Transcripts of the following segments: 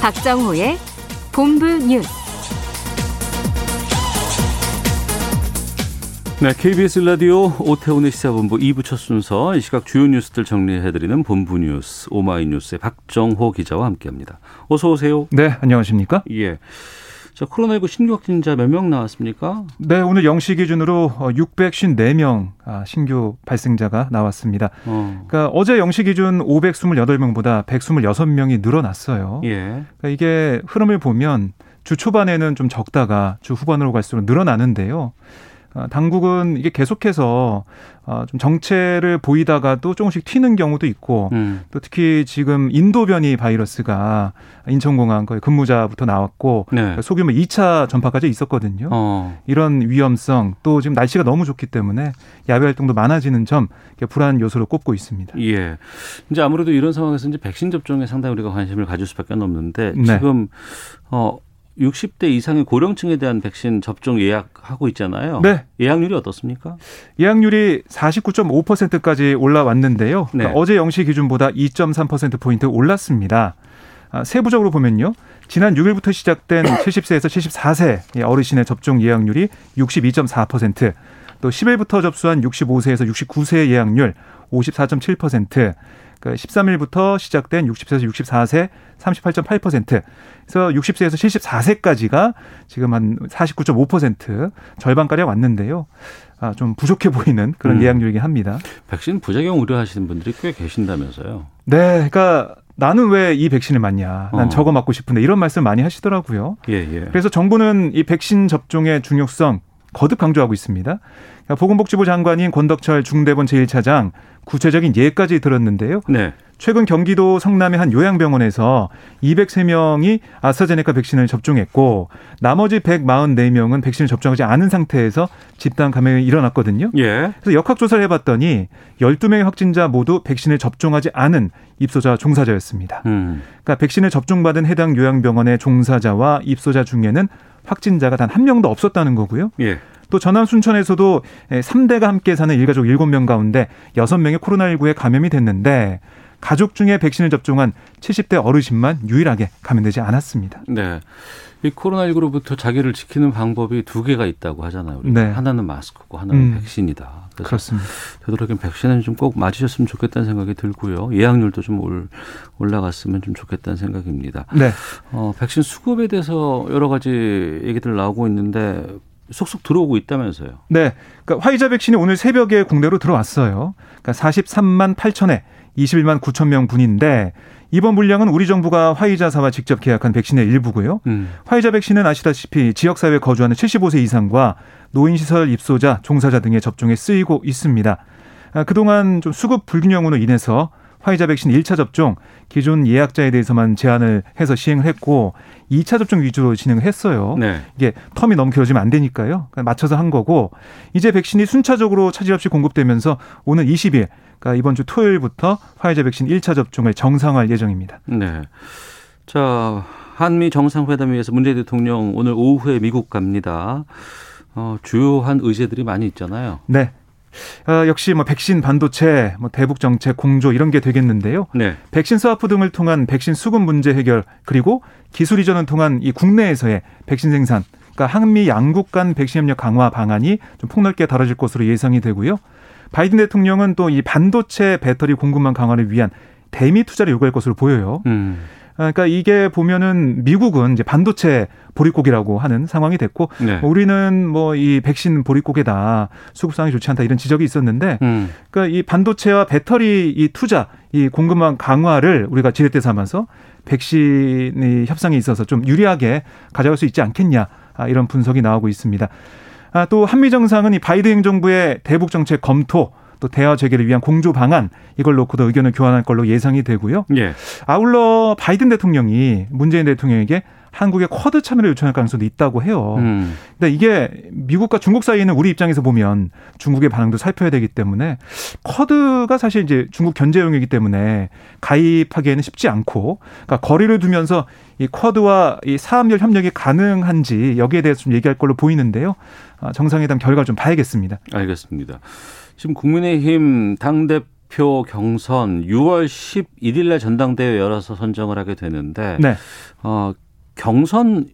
박정호의 본부 뉴스. 네, KBS 라디오 오태훈의 시사본부 2부 첫 순서 이 시각 주요 뉴스들 정리해드리는 본부 뉴스 오마이뉴스의 박정호 기자와 함께합니다. 어서 오세요. 네, 안녕하십니까? 예. 자, 코로나19 신규 확진자 몇 명 나왔습니까? 네, 오늘 0시 기준으로 654명 아, 신규 발생자가 나왔습니다. 어. 그러니까 어제 0시 기준 528명보다 126명이 늘어났어요. 예. 그러니까 이게 흐름을 보면 주 초반에는 좀 적다가 주 후반으로 갈수록 늘어나는데요. 어, 당국은 이게 계속해서 어, 좀 정체를 보이다가도 조금씩 튀는 경우도 있고 음. 또 특히 지금 인도 변이 바이러스가 인천공항 거의 근무자부터 나왔고 네. 소규모 2차 전파까지 있었거든요. 어. 이런 위험성 또 지금 날씨가 너무 좋기 때문에 야외 활동도 많아지는 점 불안 요소로 꼽고 있습니다. 예. 이제 아무래도 이런 상황에서 이제 백신 접종에 상당히 우리가 관심을 가질 수밖에 없는데 네. 지금 어 60대 이상의 고령층에 대한 백신 접종 예약하고 있잖아요. 네. 예약률이 어떻습니까? 예약률이 49.5%까지 올라왔는데요. 그러니까 네. 어제 0시 기준보다 2.3% 포인트 올랐습니다. 아, 세부적으로 보면요. 지난 6일부터 시작된 70세에서 74세 어르신의 접종 예약률이 62.4%, 또 10일부터 접수한 65세에서 69세의 예약률 54.7%, 그 13일부터 시작된 60세에서 64세 38.8%, 그래서 60세에서 74세까지가 지금 한 49.5% 절반가량 왔는데요. 아, 좀 부족해 보이는 그런 음. 예약률이긴 합니다. 백신 부작용 우려하시는 분들이 꽤 계신다면서요. 네, 그러니까 나는 왜 이 백신을 맞냐? 난 어. 저거 맞고 싶은데 이런 말씀 많이 하시더라고요. 예, 예. 그래서 정부는 이 백신 접종의 중요성 거듭 강조하고 있습니다. 그러니까 보건복지부 장관인 권덕철 중대본 제1차장 구체적인 예까지 들었는데요. 네. 최근 경기도 성남의 한 요양병원에서 203명이 아스트라제네카 백신을 접종했고 나머지 144명은 백신을 접종하지 않은 상태에서 집단 감염이 일어났거든요. 예. 그래서 역학 조사를 해 봤더니 12명의 확진자 모두 백신을 접종하지 않은 입소자 종사자였습니다. 음. 그러니까 백신을 접종받은 해당 요양병원의 종사자와 입소자 중에는 확진자가 단 한 명도 없었다는 거고요. 예. 또 전남 순천에서도 3대가 함께 사는 일가족 7명 가운데 6명이 코로나19에 감염이 됐는데 가족 중에 백신을 접종한 70대 어르신만 유일하게 감염되지 않았습니다. 네. 이 코로나19로부터 자기를 지키는 방법이 두 개가 있다고 하잖아요. 우리 네. 하나는 마스크고 하나는 음. 백신이다. 그렇습니다. 되도록이면 백신은 좀 꼭 맞으셨으면 좋겠다는 생각이 들고요. 예약률도 좀 올, 올라갔으면 좀 좋겠다는 생각입니다. 네. 어, 백신 수급에 대해서 여러 가지 얘기들 나오고 있는데 속속 들어오고 있다면서요. 네. 그러니까 화이자 백신이 오늘 새벽에 국내로 들어왔어요. 그러니까 43만 8천에 21만 9천 명 분인데 이번 물량은 우리 정부가 화이자사와 직접 계약한 백신의 일부고요. 음. 화이자 백신은 아시다시피 지역사회에 거주하는 75세 이상과 노인시설 입소자, 종사자 등의 접종에 쓰이고 있습니다. 아, 그동안 좀 수급 불균형으로 인해서 화이자 백신 1차 접종 기존 예약자에 대해서만 제한을 해서 시행을 했고 2차 접종 위주로 진행을 했어요. 네. 이게 텀이 너무 길어지면 안 되니까요. 그러니까 맞춰서 한 거고 이제 백신이 순차적으로 차질 없이 공급되면서 오늘 20일 그러니까 이번 주 토요일부터 화이자 백신 1차 접종을 정상화할 예정입니다. 네. 자, 한미 정상회담 위해서 문재인 대통령 오늘 오후에 미국 갑니다. 어, 주요한 의제들이 많이 있잖아요. 네. 어, 역시 뭐 백신 반도체, 뭐 대북 정책 공조 이런 게 되겠는데요. 네. 백신 스와프 등을 통한 백신 수급 문제 해결 그리고 기술 이전을 통한 이 국내에서의 백신 생산 그러니까 한미 양국 간 백신 협력 강화 방안이 좀 폭넓게 다뤄질 것으로 예상이 되고요. 바이든 대통령은 또 이 반도체 배터리 공급망 강화를 위한 대미 투자를 요구할 것으로 보여요. 음. 아, 그러니까 이게 보면은 미국은 이제 반도체 보릿고기라고 하는 상황이 됐고 네. 뭐 우리는 뭐 이 백신 보릿고개다 수급 상황이 좋지 않다 이런 지적이 있었는데 음. 그러니까 이 반도체와 배터리 이 투자 이 공급망 강화를 우리가 지렛대 삼아서 백신의 협상에 있어서 좀 유리하게 가져갈 수 있지 않겠냐 아, 이런 분석이 나오고 있습니다. 아, 또 한미 정상은 이 바이든 행정부의 대북 정책 검토 또 대화 재개를 위한 공조 방안 이걸 놓고도 의견을 교환할 걸로 예상이 되고요. 예. 아울러 바이든 대통령이 문재인 대통령에게 한국의 쿼드 참여를 요청할 가능성도 있다고 해요. 음. 근데 이게 미국과 중국 사이에는 우리 입장에서 보면 중국의 반응도 살펴야 되기 때문에 쿼드가 사실 이제 중국 견제용이기 때문에 가입하기에는 쉽지 않고 그러니까 거리를 두면서 이 쿼드와 이 사업열 협력이 가능한지 여기에 대해서 좀 얘기할 걸로 보이는데요. 아, 정상회담 결과를 좀 봐야겠습니다. 알겠습니다. 지금 국민의힘 당대표 경선 6월 11일 날 전당대회 열어서 선정을 하게 되는데 네. 어, 경선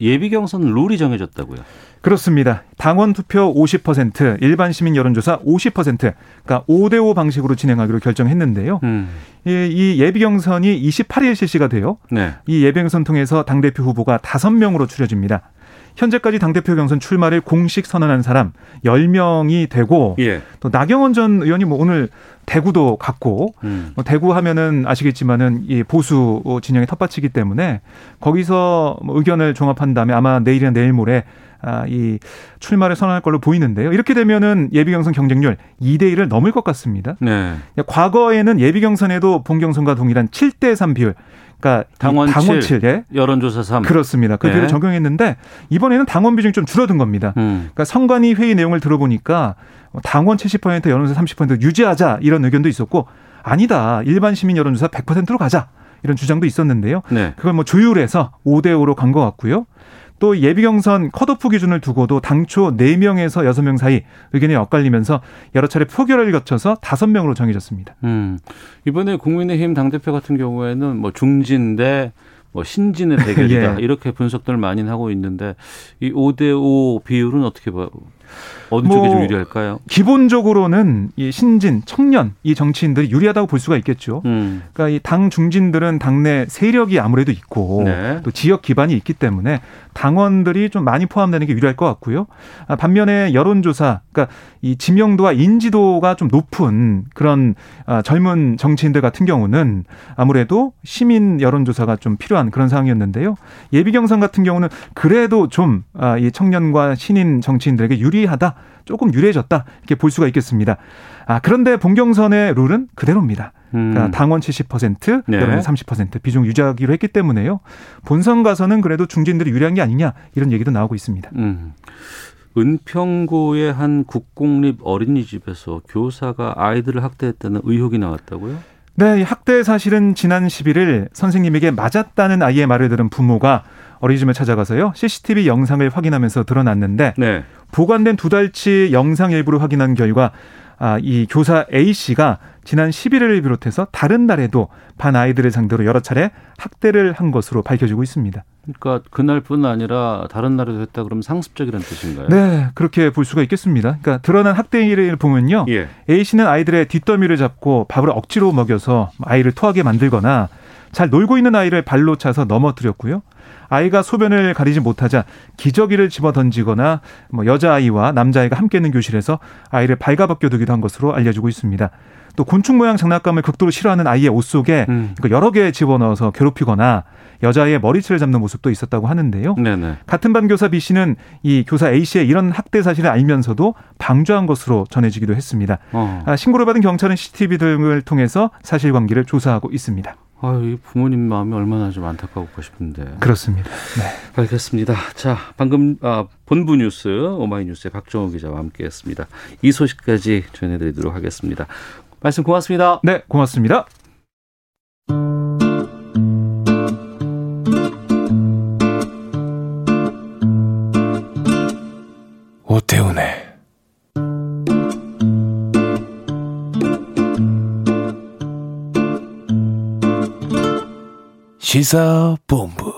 예비 경선 룰이 정해졌다고요. 그렇습니다. 당원 투표 50%, 일반 시민 여론조사 50%, 그러니까 5대5 방식으로 진행하기로 결정했는데요. 음. 이, 이 예비 경선이 28일 실시가 돼요. 네. 이 예비 경선 통해서 당대표 후보가 5명으로 추려집니다. 현재까지 당대표 경선 출마를 공식 선언한 사람 10명이 되고 예. 또 나경원 전 의원이 뭐 오늘 대구도 갔고 음. 뭐 대구 하면은 아시겠지만은 이 보수 진영의 텃밭이기 때문에 거기서 뭐 의견을 종합한 다음에 아마 내일이나 내일 모레 아, 이 출마를 선언할 걸로 보이는데요. 이렇게 되면은 예비 경선 경쟁률 2대 1을 넘을 것 같습니다. 네. 과거에는 예비 경선에도 본 경선과 동일한 7대 3 비율. 그러니까 이 당원 당원 7, 7, 예? 여론조사 3. 그렇습니다. 그 네. 비율을 적용했는데 이번에는 당원 비중이 좀 줄어든 겁니다. 음. 그러니까 선관위 회의 내용을 들어보니까 당원 70% 여론조사 30% 유지하자 이런 의견도 있었고 아니다. 일반 시민 여론조사 100%로 가자. 이런 주장도 있었는데요. 네. 그걸 뭐 조율해서 5대 5로 간 것 같고요. 또 예비 경선 컷오프 기준을 두고도 당초 4명에서 6명 사이 의견이 엇갈리면서 여러 차례 표결을 거쳐서 5명으로 정해졌습니다. 음. 이번에 국민의힘 당대표 같은 경우에는 뭐 중진 대 뭐 신진의 대결이다. 예. 이렇게 분석들을 많이 하고 있는데 이 5대 5 비율은 어떻게 봐? 어느 쪽이 뭐좀 유리할까요? 기본적으로는 이 신진, 청년 이 정치인들이 유리하다고 볼 수가 있겠죠. 음. 그러니까 이 당 중진들은 당내 세력이 아무래도 있고 네. 또 지역 기반이 있기 때문에 당원들이 좀 많이 포함되는 게 유리할 것 같고요. 아, 반면에 여론조사, 그러니까 이 지명도와 인지도가 좀 높은 그런 아, 젊은 정치인들 같은 경우는 아무래도 시민 여론조사가 좀 필요한 그런 상황이었는데요. 예비 경선 같은 경우는 그래도 좀 이 청년과 신인 정치인들에게 유리하다, 조금 유리해졌다 이렇게 볼 수가 있겠습니다. 아 그런데 본경선의 룰은 그대로입니다. 음. 그러니까 당원 70%, 네. 여론 30% 비중 유지하기로 했기 때문에요. 본선 가서는 그래도 중진들이 유리한 게 아니냐 이런 얘기도 나오고 있습니다. 음. 은평구의 한 국공립 어린이집에서 교사가 아이들을 학대했다는 의혹이 나왔다고요? 네, 이 학대 사실은 지난 11일 선생님에게 맞았다는 아이의 말을 들은 부모가 어린이집을 찾아가서요 CCTV 영상을 확인하면서 드러났는데 네. 보관된 두 달치 영상 일부를 확인한 결과 아, 이 교사 A 씨가 지난 11일을 비롯해서 다른 날에도 반 아이들을 상대로 여러 차례 학대를 한 것으로 밝혀지고 있습니다. 그러니까 그날뿐 아니라 다른 날에도 했다 그러면 상습적이라는 뜻인가요? 네, 그렇게 볼 수가 있겠습니다. 그러니까 드러난 학대를 보면요. 예. A 씨는 아이들의 뒷덜미를 잡고 밥을 억지로 먹여서 아이를 토하게 만들거나 잘 놀고 있는 아이를 발로 차서 넘어뜨렸고요. 아이가 소변을 가리지 못하자 기저귀를 집어 던지거나 뭐 여자아이와 남자아이가 함께 있는 교실에서 아이를 발가벗겨 두기도 한 것으로 알려지고 있습니다. 또 곤충 모양 장난감을 극도로 싫어하는 아이의 옷 속에 음. 그러니까 여러 개 집어넣어서 괴롭히거나 여자아이의 머리채를 잡는 모습도 있었다고 하는데요. 네네. 같은 반 교사 B 씨는 이 교사 A 씨의 이런 학대 사실을 알면서도 방조한 것으로 전해지기도 했습니다. 어. 아, 신고를 받은 경찰은 CCTV 등을 통해서 사실관계를 조사하고 있습니다. 아유, 이 부모님 마음이 얼마나 좀 안타까울까 싶은데. 그렇습니다. 네. 알겠습니다. 자, 방금 아, 본부 뉴스 오마이뉴스의 박정호 기자와 함께했습니다. 이 소식까지 전해드리도록 하겠습니다. 말씀 고맙습니다. 네, 고맙습니다. 오태훈의 시사본부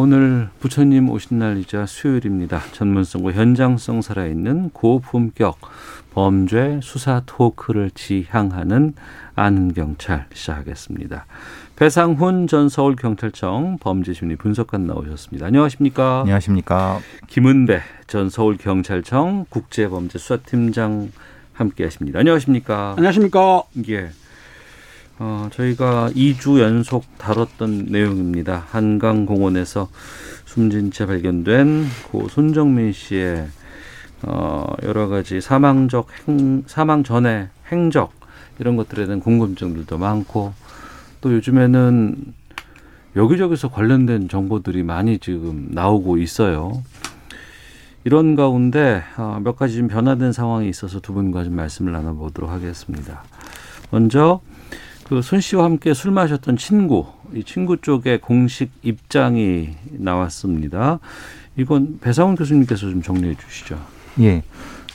오늘 부처님 오신 날이자 수요일입니다. 전문성과 현장성 살아있는 고품격 범죄 수사 토크를 지향하는 아는 경찰 시작하겠습니다. 배상훈 전 서울경찰청 범죄심리 분석관 나오셨습니다. 안녕하십니까? 안녕하십니까. 김은배 전 서울경찰청 국제범죄수사팀장 함께하십니다. 안녕하십니까? 안녕하십니까. 예. 어, 저희가 2주 연속 다뤘던 내용입니다. 한강공원에서 숨진 채 발견된 고 손정민 씨의 어, 여러 가지 사망적 행, 사망 전의 행적 이런 것들에 대한 궁금증들도 많고 또 요즘에는 여기저기서 관련된 정보들이 많이 지금 나오고 있어요. 이런 가운데 어, 몇 가지 좀 변화된 상황이 있어서 두 분과 좀 말씀을 나눠보도록 하겠습니다. 먼저 그 손 씨와 함께 술 마셨던 친구, 이 친구 쪽에 공식 입장이 나왔습니다. 이건 배상훈 교수님께서 좀 정리해 주시죠. 예.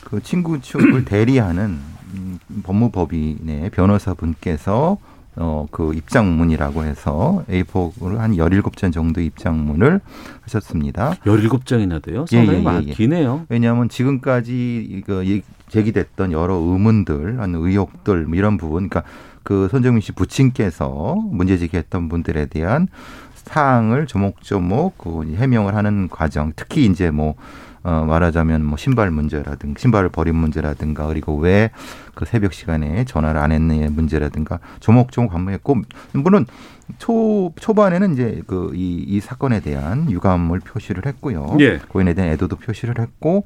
그 친구 측을 대리하는 음, 법무법인의 변호사분께서 어, 그 입장문이라고 해서 A4를 한 17장 정도 입장문을 하셨습니다. 17장이나 돼요? 예, 상당히 예, 예, 많 예. 기네요. 왜냐하면 지금까지 이거 이- 제기됐던 여러 의문들, 의혹들 뭐 이런 부분, 그러니까 그 손정민 씨 부친께서 문제 제기했던 분들에 대한 사항을 조목조목 그 해명을 하는 과정, 특히 이제 뭐 어, 말하자면 뭐 신발 문제라든가 신발을 버린 문제라든가 그리고 왜 그 새벽 시간에 전화를 안 했느냐의 문제라든가 조목조목 관무했고 물론 초 초반에는 이제 그이 이 사건에 대한 유감을 표시를 했고요. 예. 고인에 대한 애도도 표시를 했고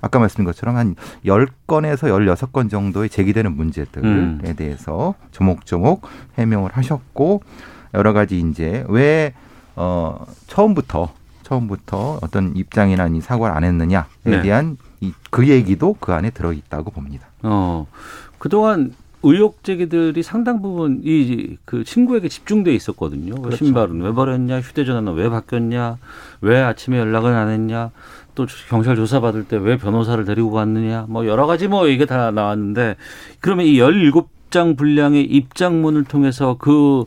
아까 말씀드린 것처럼 한 10건에서 16건 정도의 제기되는 문제들에 음. 대해서 조목조목 해명을 하셨고 여러 가지 이제 왜 어, 처음부터 처음부터 어떤 입장이나 이 사과를 안 했느냐에 네. 대한 이, 그 얘기도 그 안에 들어 있다고 봅니다. 어, 그동안 의혹 제기들이 상당 부분 이 그 친구에게 집중돼 있었거든요. 왜 그렇죠. 신발은 왜 버렸냐, 휴대전화는 왜 바뀌었냐, 왜 아침에 연락은 안 했냐, 또 경찰 조사 받을 때 왜 변호사를 데리고 갔느냐, 뭐 여러 가지 뭐 이게 다 나왔는데 그러면 이 17장 분량의 입장문을 통해서 그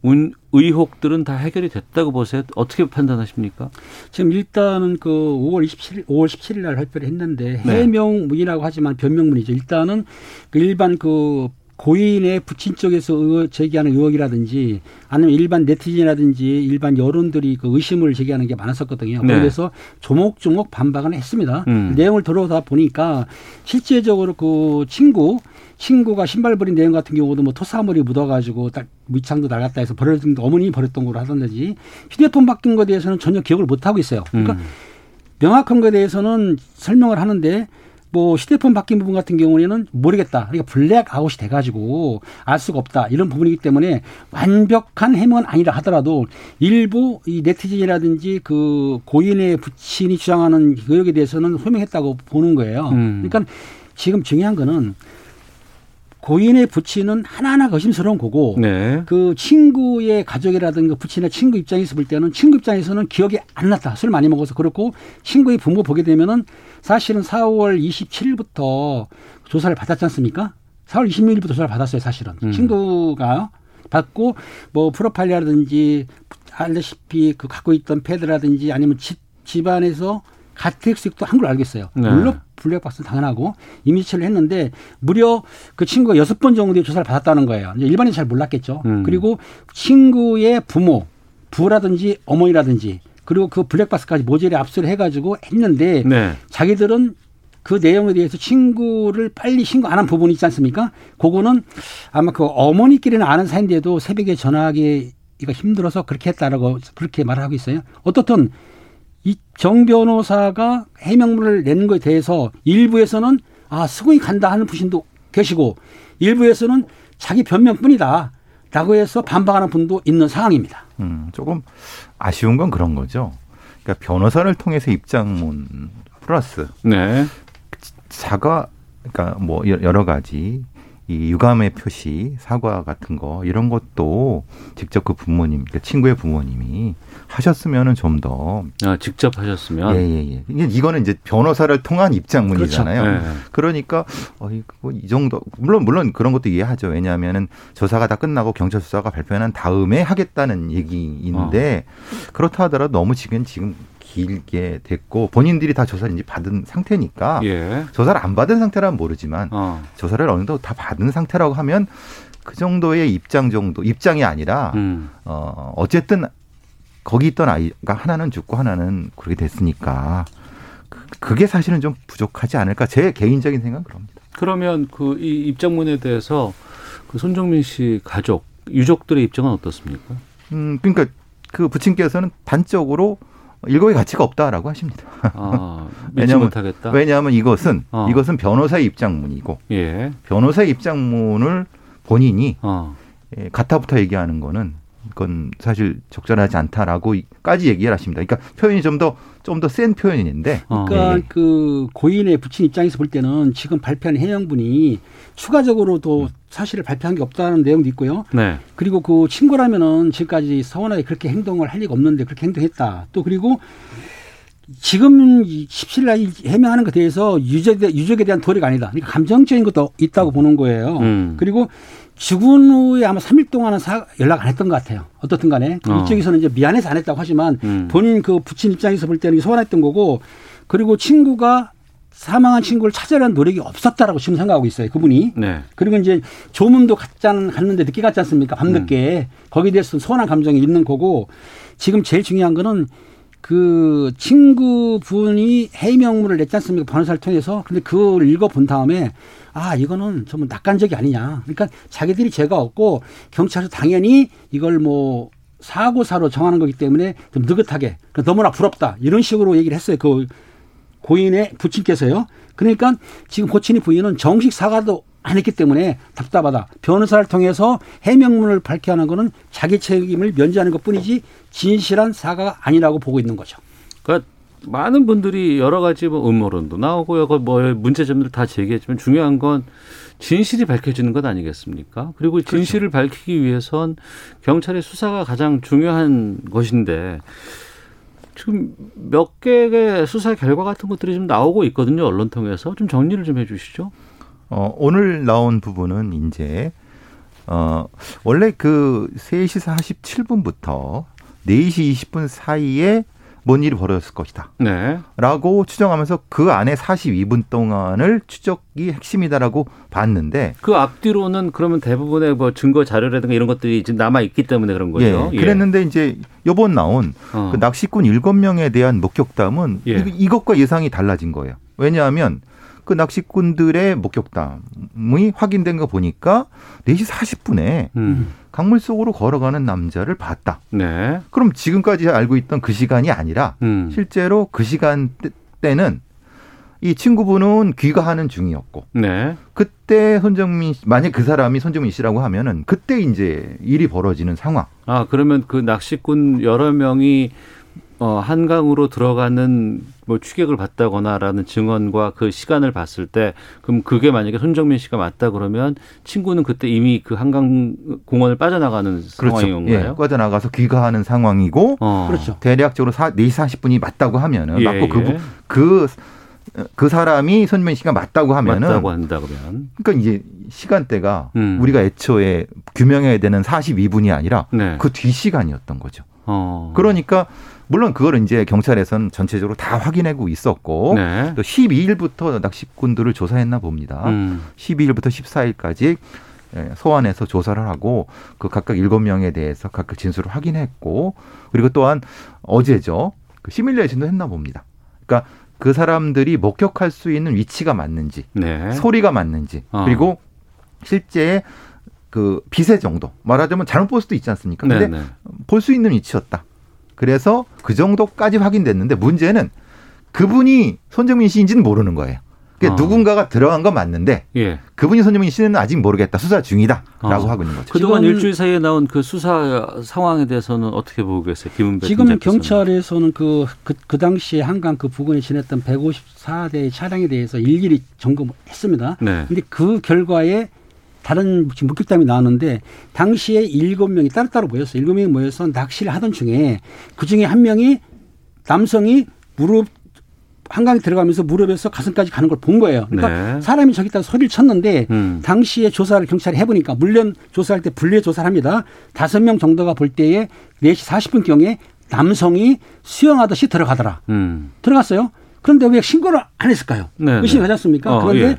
문, 의혹들은 다 해결이 됐다고 보세요. 어떻게 판단하십니까? 지금 일단은 그 5월 27일, 5월 17일 날 발표를 했는데 네. 해명문이라고 하지만 변명문이죠. 일단은 그 일반 그 고인의 부친 쪽에서 의혹, 제기하는 의혹이라든지 아니면 일반 네티즌이라든지 일반 여론들이 그 의심을 제기하는 게 많았었거든요. 네. 그래서 조목조목 반박은 했습니다. 음. 내용을 들어다 보니까 실제적으로 그 친구 친구가 신발 버린 내용 같은 경우도 뭐 토사물이 묻어가지고 딱 밑창도 낡았다 해서 버렸던 어머님이 버렸던 거로 하던지 휴대폰 바뀐 거에 대해서는 전혀 기억을 못 하고 있어요. 그러니까 음. 명확한 거에 대해서는 설명을 하는데 뭐 휴대폰 바뀐 부분 같은 경우에는 모르겠다. 그러니까 블랙아웃이 돼가지고 알 수가 없다. 이런 부분이기 때문에 완벽한 해명은 아니라 하더라도 일부 이 네티즌이라든지 그 고인의 부친이 주장하는 의혹에 대해서는 소명했다고 보는 거예요. 음. 그러니까 지금 중요한 거는 고인의 부친은 하나하나 의심스러운 거고 네. 그 친구의 가족이라든가 부친의 친구 입장에서 볼 때는 친구 입장에서는 기억이 안 났다. 술 많이 먹어서 그렇고 친구의 부모 보게 되면은 사실은 4월 27일부터 조사를 받았지 않습니까? 4월 26일부터 조사를 받았어요, 사실은. 음. 친구가 받고 뭐 프로파일이라든지 알다시피 그 갖고 있던 패드라든지 아니면 집 집안에서 가택수익도 한 걸 알겠어요. 네. 물론 블랙박스는 당연하고 임시처를 했는데 무려 그 친구가 여섯 번 정도의 조사를 받았다는 거예요. 일반인 잘 몰랐겠죠. 음. 그리고 친구의 부모, 부라든지 어머니라든지 그리고 그 블랙박스까지 모조리 압수를 해가지고 했는데 네. 자기들은 그 내용에 대해서 친구를 빨리 신고 안 한 부분이 있지 않습니까? 그거는 아마 그 어머니끼리는 아는 사이인데도 새벽에 전화하기가 힘들어서 그렇게 했다라고 그렇게 말을 하고 있어요. 어떻든 이 정 변호사가 해명문을 내는 것에 대해서 일부에서는 아 수긍이 간다 하는 부신도 계시고 일부에서는 자기 변명뿐이다. 라고 해서 반박하는 분도 있는 상황입니다. 음, 조금 아쉬운 건 그런 거죠. 그러니까 변호사를 통해서 입장문 플러스 네. 사과, 그러니까 뭐 여러 가지 이 유감의 표시, 사과 같은 거 이런 것도 직접 그 부모님, 그 친구의 부모님이 하셨으면은 좀 더 아, 직접 하셨으면 예예예. 이게 이거는 이제 변호사를 통한 입장문이잖아요. 그렇죠. 예. 그러니까 어이 뭐이 정도 물론 물론 그런 것도 이해하죠. 왜냐하면은 조사가 다 끝나고 경찰 수사가 발표한 다음에 하겠다는 얘기인데 어. 그렇다 하더라도 너무 지금 지금 길게 됐고 본인들이 다 조사를 이제 받은 상태니까 예. 조사를 안 받은 상태라면 모르지만 어. 조사를 어느 정도 다 받은 상태라고 하면 그 정도의 입장 정도 입장이 아니라 음. 어 어쨌든 거기 있던 아이가 하나는 죽고 하나는 그렇게 됐으니까 그- 그게 사실은 좀 부족하지 않을까 제 개인적인 생각은 그럽니다. 그러면 그 이 입장문에 대해서 그 손정민 씨 가족 유족들의 입장은 어떻습니까? 음 그러니까 그 부친께서는 단적으로 일거의 가치가 없다라고 하십니다. 아, 못하겠다. 왜냐하면 이것은 어. 이것은 변호사의 입장문이고 예. 변호사의 입장문을 본인이 어. 예, 가타부터 얘기하는 거는 그건 사실 적절하지 않다라고까지 얘기를 하십니다. 그러니까 표현이 좀 더 좀 더 센 표현인데 어. 그러니까 예. 그 고인의 부친 입장에서 볼 때는 지금 발표한 해명분이 추가적으로도 사실을 발표한 게 없다는 내용도 있고요. 네. 그리고 그 친구라면은 지금까지 서운하게 그렇게 행동을 할 리가 없는데 그렇게 행동했다. 또 그리고 지금 17일 날 해명하는 것에 대해서 유족에, 유족에 대한 도리가 아니다. 그러니까 감정적인 것도 있다고 보는 거예요. 음. 그리고 죽은 후에 아마 3일 동안은 사, 연락 안 했던 것 같아요. 어떻든 간에. 어. 이쪽에서는 이제 미안해서 안 했다고 하지만 음. 본인 그 부친 입장에서 볼 때는 서운했던 거고 그리고 친구가 사망한 친구를 찾으려는 노력이 없었다라고 지금 생각하고 있어요. 그분이. 네. 그리고 이제 조문도 갔잖, 갔는데 늦게 갔지 않습니까? 밤늦게. 거기에 대해서 서운한 감정이 있는 거고 지금 제일 중요한 거는 그 친구분이 해명문을 냈지 않습니까? 변호사를 통해서. 근데 그걸 읽어본 다음에 아, 이거는 좀 낙관적이 아니냐. 그러니까 자기들이 죄가 없고 경찰에서 당연히 이걸 뭐 사고사로 정하는 거기 때문에 좀 느긋하게 너무나 부럽다. 이런 식으로 얘기를 했어요. 그 고인의 부친께서요. 그러니까 지금 고친이 부인은 정식 사과도 안 했기 때문에 답답하다. 변호사를 통해서 해명문을 밝혀하는 거는 자기 책임을 면제하는 것 뿐이지 진실한 사과가 아니라고 보고 있는 거죠. 그러니까 많은 분들이 여러 가지 뭐 음모론도 나오고 여거 뭐 문제점들 다 제기했지만 중요한 건 진실이 밝혀지는 것 아니겠습니까? 그리고 진실을 밝히기 위해선 경찰의 수사가 가장 중요한 것인데 지금 몇 개의 수사 결과 같은 것들이 좀 나오고 있거든요. 언론 통해서 좀 정리를 좀 해주시죠. 어, 오늘 나온 부분은 이제 어, 원래 그 3시 47분부터 4시 20분 사이에 뭔 일이 벌어졌을 것이다. 네. 라고 추정하면서 그 안에 42분 동안을 추적이 핵심이다라고 봤는데 그 앞뒤로는 그러면 대부분의 뭐 증거 자료라든가 이런 것들이 지금 남아 있기 때문에 그런 거죠. 예, 그랬는데 이제 요번 나온 어. 그 낚시꾼 7명에 대한 목격담은 예. 이- 이것과 예상이 달라진 거예요. 왜냐하면 그 낚시꾼들의 목격담이 확인된 거 보니까 4시 40분에 음. 강물 속으로 걸어가는 남자를 봤다. 네. 그럼 지금까지 알고 있던 그 시간이 아니라 음. 실제로 그 시간 때는 이 친구분은 귀가하는 중이었고 네. 그때 손정민 씨, 만약 그 사람이 손정민 씨라고 하면은 그때 이제 일이 벌어지는 상황. 아 그러면 그 낚시꾼 여러 명이 어, 한강으로 들어가는 뭐 추격을 받다거나라는 증언과 그 시간을 봤을 때 그럼 그게 만약에 손정민 씨가 맞다 그러면 친구는 그때 이미 그 한강 공원을 빠져나가는 상황인 예, 건가요? 빠져나가서 귀가하는 상황이고 어. 그렇죠. 대략적으로 사, 4시 40분이 맞다고 하면은 예, 맞고 그, 예. 부- 그, 그 사람이 손정민 씨가 맞다고 하면은 맞다고 한다 그러면 그러니까 이제 시간대가 음. 우리가 애초에 규명해야 되는 42분이 아니라 네. 그뒤 시간이었던 거죠. 어. 그러니까 물론 그거를 이제 경찰에서는 전체적으로 다 확인하고 있었고 네. 또 12일부터 낚시꾼들을 조사했나 봅니다. 음. 12일부터 14일까지 예, 소환해서 조사를 하고 그 각각 일곱 명에 대해서 각각 진술을 확인했고 그리고 또한 어제죠 그 시뮬레이션도 했나 봅니다. 그러니까 그 사람들이 목격할 수 있는 위치가 맞는지 네. 소리가 맞는지 어. 그리고 실제 그 빛의 정도 말하자면 잘못 볼 수도 있지 않습니까? 네, 근데 네. 볼수 있는 위치였다. 그래서 그 정도까지 확인됐는데 문제는 그분이 손정민 씨인지는 모르는 거예요. 그러니까 어. 누군가가 들어간 건 맞는데 예. 그분이 손정민 씨는 아직 모르겠다. 수사 중이다라고 어. 하고 있는 거죠. 그동안 일주일 사이에 나온 그 수사 상황에 대해서는 어떻게 보고 계세요? 김은배 지금 팀장께서는. 경찰에서는 그, 그, 그 당시에 한강 그 부근에 지냈던 154대 차량에 대해서 일일이 점검을 했습니다. 네. 근데 그 결과에 다른 지금 목격담이 나왔는데 당시에 일곱 명이 따로따로 모였어요. 일곱 명이 모여서 낚시를 하던 중에 그 중에 한 명이 남성이 무릎 한강에 들어가면서 무릎에서 가슴까지 가는 걸 본 거예요. 그러니까 네. 사람이 저기 있다가 소리를 쳤는데 음. 당시에 조사를 경찰이 해보니까 물론 조사할 때 분리해 조사를 합니다. 다섯 명 정도가 볼 때에 4시 40분경에 남성이 수영하듯이 들어가더라. 음. 들어갔어요. 그런데 왜 신고를 안 했을까요? 네, 의심이 네. 가지 않습니까? 어, 그런데 예.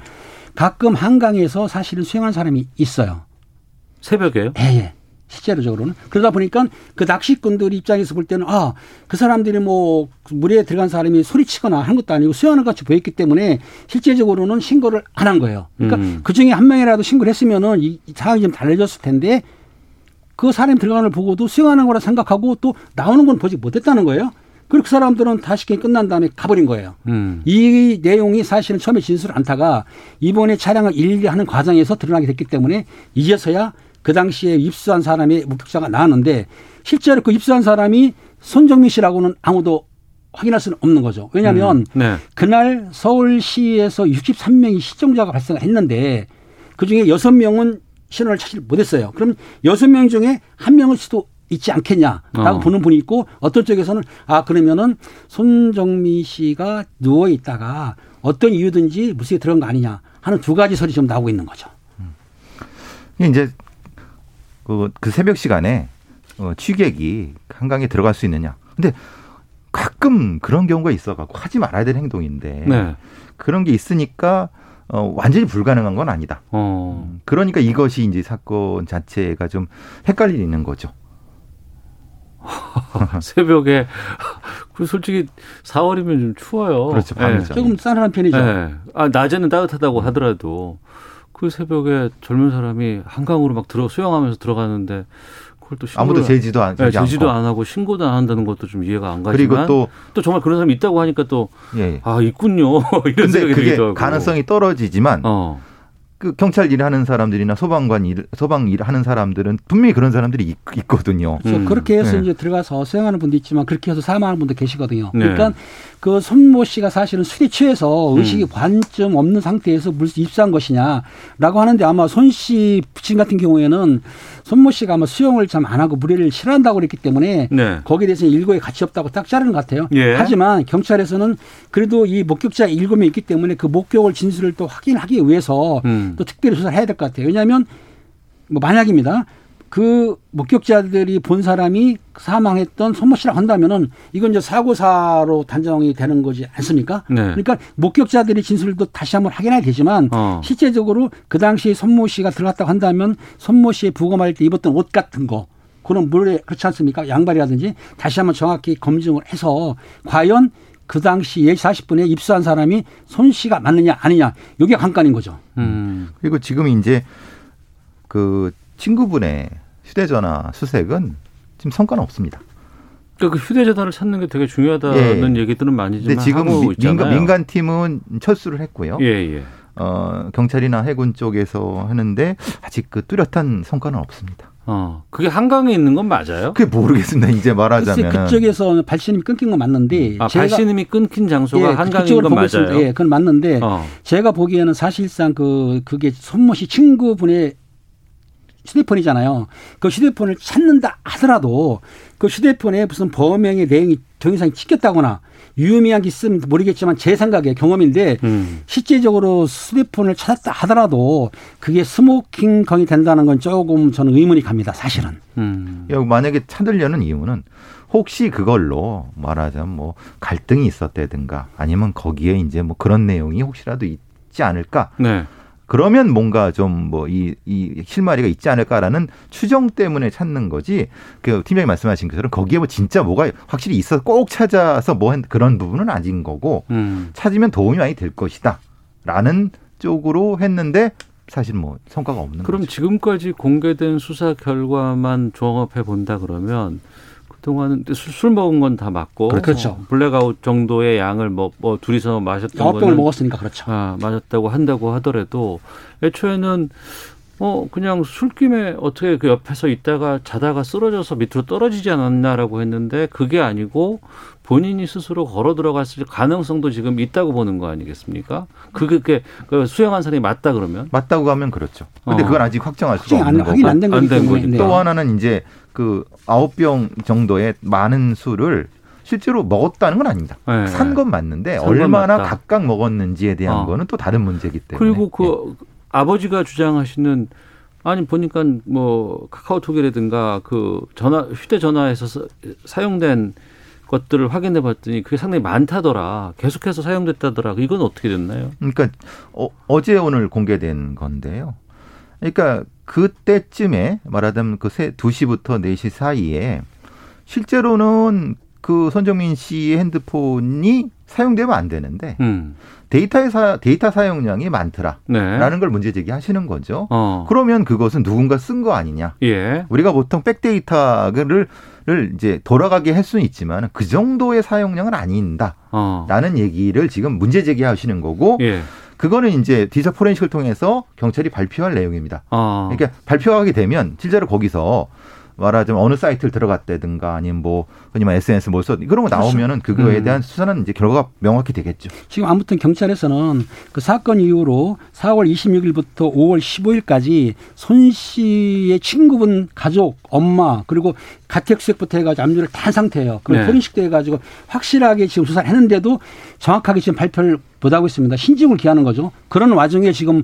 가끔 한강에서 사실은 수영한 사람이 있어요. 새벽에요? 예, 예. 실제로적으로는 그러다 보니까 그 낚시꾼들 입장에서 볼 때는 아 그 사람들이 뭐 물에 들어간 사람이 소리치거나 하는 것도 아니고 수영하는 것 같이 보였기 때문에 실제적으로는 신고를 안 한 거예요. 그러니까 음. 그 중에 한 명이라도 신고를 했으면은 이, 이 상황이 좀 달라졌을 텐데 그 사람이 들어가는 걸 보고도 수영하는 거라 생각하고 또 나오는 건 보지 못했다는 거예요. 그리고 그 사람들은 다시 게임 끝난 다음에 가버린 거예요. 음. 이 내용이 사실은 처음에 진술을 않다가 이번에 차량을 일일이 하는 과정에서 드러나게 됐기 때문에 이제서야 그 당시에 입수한 사람의 목격자가 나왔는데 실제로 그 입수한 사람이 손정민 씨라고는 아무도 확인할 수는 없는 거죠. 왜냐하면 음. 네. 그날 서울시에서 63명이 실종자가 발생을 했는데 그중에 6명은 신원을 찾지 못했어요. 그럼 6명 중에 한 명일 수도 있지 않겠냐라고 어. 보는 분이 있고 어떤 쪽에서는 아 그러면은 손정미 씨가 누워 있다가 어떤 이유든지 무수에 들어간 거 아니냐 하는 두 가지 설이 좀 나오고 있는 거죠. 이게 이제 그, 그 새벽 시간에 어, 취객이 한강에 들어갈 수 있느냐. 근데 가끔 그런 경우가 있어갖고 하지 말아야 될 행동인데 네. 그런 게 있으니까 어, 완전히 불가능한 건 아니다. 어. 그러니까 이것이 이제 사건 자체가 좀 헷갈리는 거죠. 새벽에 그 솔직히 4월이면 좀 추워요. 그렇죠, 밤이죠. 조금 싸늘한 편이죠. 예. 아, 낮에는 따뜻하다고 하더라도 그 새벽에 젊은 사람이 한강으로 막 들어 수영하면서 들어가는데 그걸 또 신고를 아무도 제지도 안, 예, 하지 제지도. 안 하고 신고도 안 한다는 것도 좀 이해가 안 가지만 그리고 또 또 정말 그런 사람이 있다고 하니까 또 예. 아 있군요 이런 근데 생각이 그게 들기도 하고 가능성이 떨어지지만 어. 그 경찰 일하는 사람들이나 소방관 일, 소방 일하는 사람들은 분명히 그런 사람들이 있, 있거든요. 그래서 음. 그렇게 해서 네. 이제 들어가서 수영하는 분도 있지만 그렇게 해서 사망하는 분도 계시거든요. 네. 그러니까 그 손모 씨가 사실은 술에 취해서 음. 의식이 반쯤 없는 상태에서 물수 입수한 것이냐라고 하는데 아마 손 씨 부친 같은 경우에는 손모 씨가 아마 수영을 참 안 하고 물회를 싫어한다고 그랬기 때문에 네. 거기에 대해서 일고의 가치 없다고 딱 자르는 것 같아요. 예. 하지만 경찰에서는 그래도 이 목격자 일곱 명 있기 때문에 그 목격을 진술을 또 확인하기 위해서 음. 또 특별히 수사를 해야 될 것 같아요. 왜냐하면 뭐 만약입니다. 그 목격자들이 본 사람이 사망했던 손모 씨라고 한다면은 이건 이제 사고사로 단정이 되는 거지 않습니까? 네. 그러니까 목격자들의 진술도 다시 한번 확인해야 되지만 어. 실제적으로 그 당시에 손모 씨가 들어갔다고 한다면 손모 씨의 부검할 때 입었던 옷 같은 거 그런 물에 그렇지 않습니까? 양발이라든지 다시 한번 정확히 검증을 해서 과연 그 당시 4시 40분에 입수한 사람이 손 씨가 맞느냐 아니냐 이게 관건인 거죠. 음. 그리고 지금 이제 그 친구분의 휴대전화 수색은 지금 성과는 없습니다. 그러니까 그 휴대전화를 찾는 게 되게 중요하다는 얘기들은 많이 좀 근데 지금 하고 미- 있잖아요. 민간, 민간 팀은 철수를 했고요. 예, 예. 어, 경찰이나 해군 쪽에서 하는데 아직 그 뚜렷한 성과는 없습니다. 어. 그게 한강에 있는 건 맞아요? 그게 모르겠습니다. 이제 말하자면 그쪽에서 발신이 끊긴 건 맞는데 아, 제가 발신음이 끊긴 장소가 예, 한강인 건. 맞아요. 예, 그건 맞는데 어. 제가 보기에는 사실상 그 그게 손모 씨 친구분의 휴대폰이잖아요. 그 휴대폰을 찾는다 하더라도 그 휴대폰에 무슨 범행의 내용이 동영상이 찍혔다거나 유의미한 게 있으면 모르겠지만 제 생각에 경험인데 음. 실제적으로 휴대폰을 찾았다 하더라도 그게 smoking gun이 된다는 건 조금 저는 의문이 갑니다. 사실은. 음. 야, 만약에 찾으려는 이유는 혹시 그걸로 말하자면 뭐 갈등이 있었다든가 아니면 거기에 이제 뭐 그런 내용이 혹시라도 있지 않을까 네. 그러면 뭔가 좀 뭐 이 이 실마리가 있지 않을까라는 추정 때문에 찾는 거지. 그 팀장님 말씀하신 것처럼 거기에 뭐 진짜 뭐가 확실히 있어 꼭 찾아서 뭐 한- 그런 부분은 아닌 거고 음. 찾으면 도움이 많이 될 것이다라는 쪽으로 했는데 사실 뭐 성과가 없는 그럼 거죠. 지금까지 공개된 수사 결과만 종합해 본다 그러면 그 동안은 술, 술 먹은 건 다 맞고 그렇죠. 블랙아웃 정도의 양을 뭐, 뭐 둘이서 마셨던 아홉 병을 거는 먹었으니까 그렇죠. 아, 맞았다고 한다고 하더라도 애초에는 어 그냥 술김에 어떻게 그 옆에서 있다가 자다가 쓰러져서 밑으로 떨어지지 않았나라고 했는데 그게 아니고 본인이 스스로 걸어 들어갔을 가능성도 지금 있다고 보는 거 아니겠습니까? 그게 그 수영한 사람이 맞다 그러면 맞다고 하면 그렇죠. 근데 어. 그건 아직 확정할 수가 없는 거고. 확인 안된 거기 때문에. 네. 또 하나는 이제 그 아홉 병 정도의 많은 술을 실제로 먹었다는 건 아닙니다. 네. 산건 맞는데 산건 얼마나 맞다. 각각 먹었는지에 대한 어. 거는 또 다른 문제이기 때문에. 그리고 그 아버지가 주장하시는 아니 보니까 뭐 카카오톡이라든가 그 전화 휴대전화에서 사- 사용된 것들을 확인해 봤더니 그게 상당히 많다더라. 계속해서 사용됐다더라. 이건 어떻게 됐나요? 그러니까 어, 어제 오늘 공개된 건데요. 그러니까 그때쯤에 말하자면 그 2시부터 4시 사이에 실제로는 그 손정민 씨의 핸드폰이 사용되면 안 되는데 음. 데이터의 사, 데이터 사용량이 많더라라는 네. 걸 문제 제기하시는 거죠. 어. 그러면 그것은 누군가 쓴 거 아니냐? 예. 우리가 보통 back data를 를 이제 돌아가게 할 수는 있지만 그 정도의 사용량은 아닌다라는 어. 얘기를 지금 문제 제기하시는 거고 예. 그거는 이제 디지털 포렌식을 통해서 경찰이 발표할 내용입니다. 어. 그러니까 발표하게 되면 실제로 거기서 말하자면 어느 사이트를 들어갔다든가 아니면 뭐 흔히 말 SNS 뭘 썼, 그런 거 나오면은 그거에 음. 대한 수사는 이제 결과가 명확히 되겠죠. 지금 아무튼 경찰에서는 그 사건 이후로 4월 26일부터 5월 15일까지 손 씨의 친구분, 가족, 엄마 그리고 가택수색부터 해가지고 압류를 다 한 상태예요. 그럼 네. 포렌식도 해가지고 확실하게 지금 수사를 했는데도 정확하게 지금 발표를 못하고 있습니다. 신중을 기하는 거죠. 그런 와중에 지금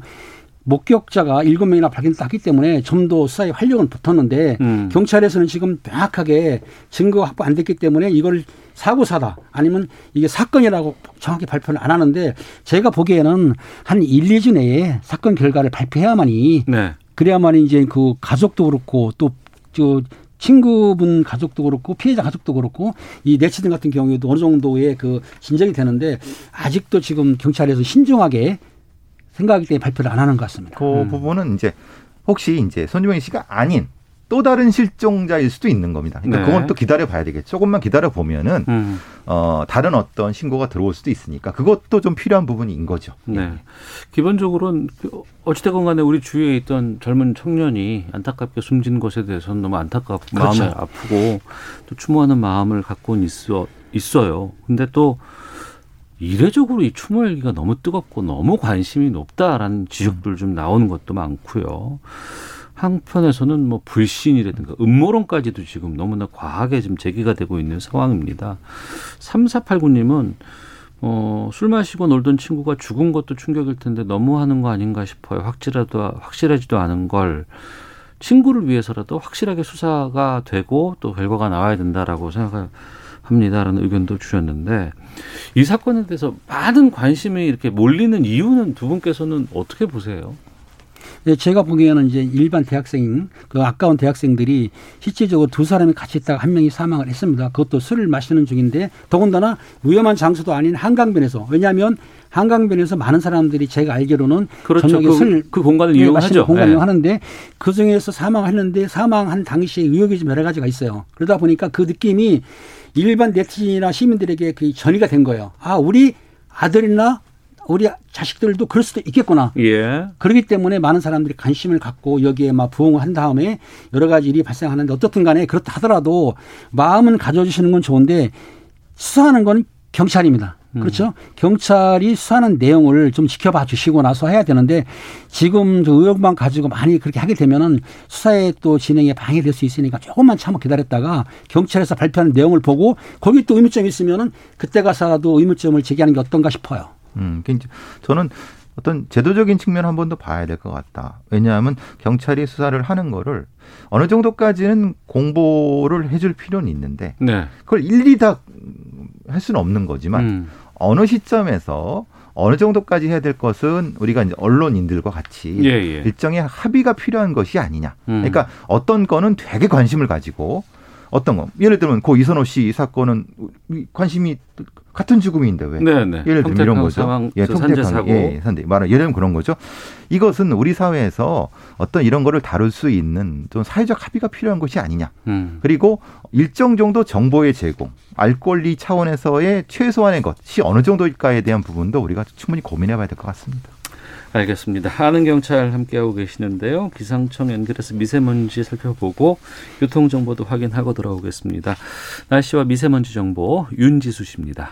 목격자가 일곱 명이나 발견됐기 때문에 좀 더 수사에 활력은 붙었는데 음. 경찰에서는 지금 명확하게 증거 확보 안 됐기 때문에 이걸 사고 사다 아니면 이게 사건이라고 정확히 발표를 안 하는데 제가 보기에는 한 1, 2주 내에 사건 결과를 발표해야만이 네. 그래야만이 이제 그 가족도 그렇고 또저 친구분 가족도 그렇고 피해자 가족도 그렇고 이 내치등 같은 경우에도 어느 정도의 그 진정이 되는데 아직도 지금 경찰에서 신중하게 생각하기 때문에 발표를 안 하는 것 같습니다. 그 부분은 이제 혹시 이제 손주명 씨가 아닌 또 다른 실종자일 수도 있는 겁니다. 그러니까 네. 그건 또 기다려 봐야 되겠죠. 조금만 기다려 보면은 음. 어 다른 어떤 신고가 들어올 수도 있으니까 그것도 좀 필요한 부분인 거죠. 네. 기본적으로는 그 어찌됐건 간에 우리 주위에 있던 젊은 청년이 안타깝게 숨진 것에 대해서는 너무 안타깝고 그렇죠. 마음이 아프고 또 추모하는 마음을 갖고는 있어 있어요. 근데 또 이례적으로 이 추모 열기가 너무 뜨겁고 너무 관심이 높다라는 지적들 좀 나오는 것도 많고요. 한편에서는 뭐 불신이라든가 음모론까지도 지금 너무나 과하게 지금 제기가 되고 있는 상황입니다. 3489님은 어, 술 마시고 놀던 친구가 죽은 것도 충격일 텐데 너무 하는 거 아닌가 싶어요. 확실하도 확실하지도 않은 걸 친구를 위해서라도 확실하게 수사가 되고 또 결과가 나와야 된다라고 생각 합니다라는 의견도 주셨는데 이 사건에 대해서 많은 관심이 이렇게 몰리는 이유는 두 분께서는 어떻게 보세요? 네, 제가 보기에는 이제 일반 대학생, 그 아까운 대학생들이 실질적으로 두 사람이 같이 있다가 한 명이 사망을 했습니다. 그것도 술을 마시는 중인데 더군다나 위험한 장소도 아닌 한강변에서 왜냐하면 한강변에서 많은 사람들이 제가 알기로는 그렇죠. 저녁에 그, 술그 공간을 예, 이용하죠. 공간을 예. 이용하는데 그 중에서 사망했는데 사망한 당시에 의혹이 좀 여러 가지가 있어요. 그러다 보니까 그 느낌이 일반 네티즌이나 시민들에게 그 전이가 된 거예요. 아, 우리 아들이나 우리 자식들도 그럴 수도 있겠구나. 예. 그렇기 때문에 많은 사람들이 관심을 갖고 여기에 막 부응을 한 다음에 여러 가지 일이 발생하는데 어떻든 간에 그렇다 하더라도 마음은 가져주시는 건 좋은데 수사하는 건 경찰입니다. 그렇죠? 경찰이 수사하는 내용을 좀 지켜봐 주시고 나서 해야 되는데 지금 저 의혹만 가지고 많이 그렇게 하게 되면은 수사에 또 진행에 방해될 수 있으니까 조금만 참아 기다렸다가 경찰에서 발표하는 내용을 보고 거기 또 의문점이 있으면은 그때 가서라도 의문점을 제기하는 게 어떤가 싶어요. 음, 그러니까 저는 어떤 제도적인 측면 한 번 더 봐야 될 것 같다. 왜냐하면 경찰이 수사를 하는 거를 어느 정도까지는 공보를 해줄 필요는 있는데 네. 그걸 일일이 다 할 수는 없는 거지만 음. 어느 시점에서 어느 정도까지 해야 될 것은 우리가 이제 언론인들과 같이 예, 예. 일정의 합의가 필요한 것이 아니냐. 음. 그러니까 어떤 거는 되게 관심을 가지고 어떤 거 예를 들면 고 이선호 씨 사건은 관심이 같은 죽음인데 왜? 네, 네. 예를 들면 이런 거죠. 예, 저 산재 평택항, 사고. 예, 산재. 말하 예를 들면 그런 거죠. 이것은 우리 사회에서 어떤 이런 거를 다룰 수 있는 좀 사회적 합의가 필요한 것이 아니냐. 음. 그리고 일정 정도 정보의 제공, 알 권리 차원에서의 최소한의 것이 어느 정도일까에 대한 부분도 우리가 충분히 고민해 봐야 될 것 같습니다. 알겠습니다. 아는 경찰 함께하고 계시는데요. 기상청 연결해서 미세먼지 살펴보고 교통 정보도 확인하고 돌아오겠습니다. 날씨와 미세먼지 정보 윤지수 씨입니다.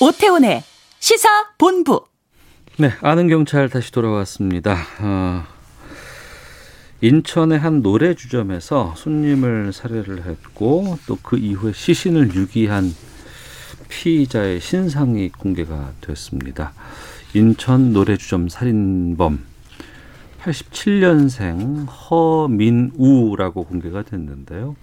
오태훈의 시사 본부. 네, 아는 경찰 다시 돌아왔습니다. 어, 인천의 한 노래 주점에서 손님을 살해를 했고 또 그 이후에 시신을 유기한 피의자의 신상이 공개가 됐습니다. 인천 노래 주점 살인범 87년생 허민우라고 공개가 됐는데요.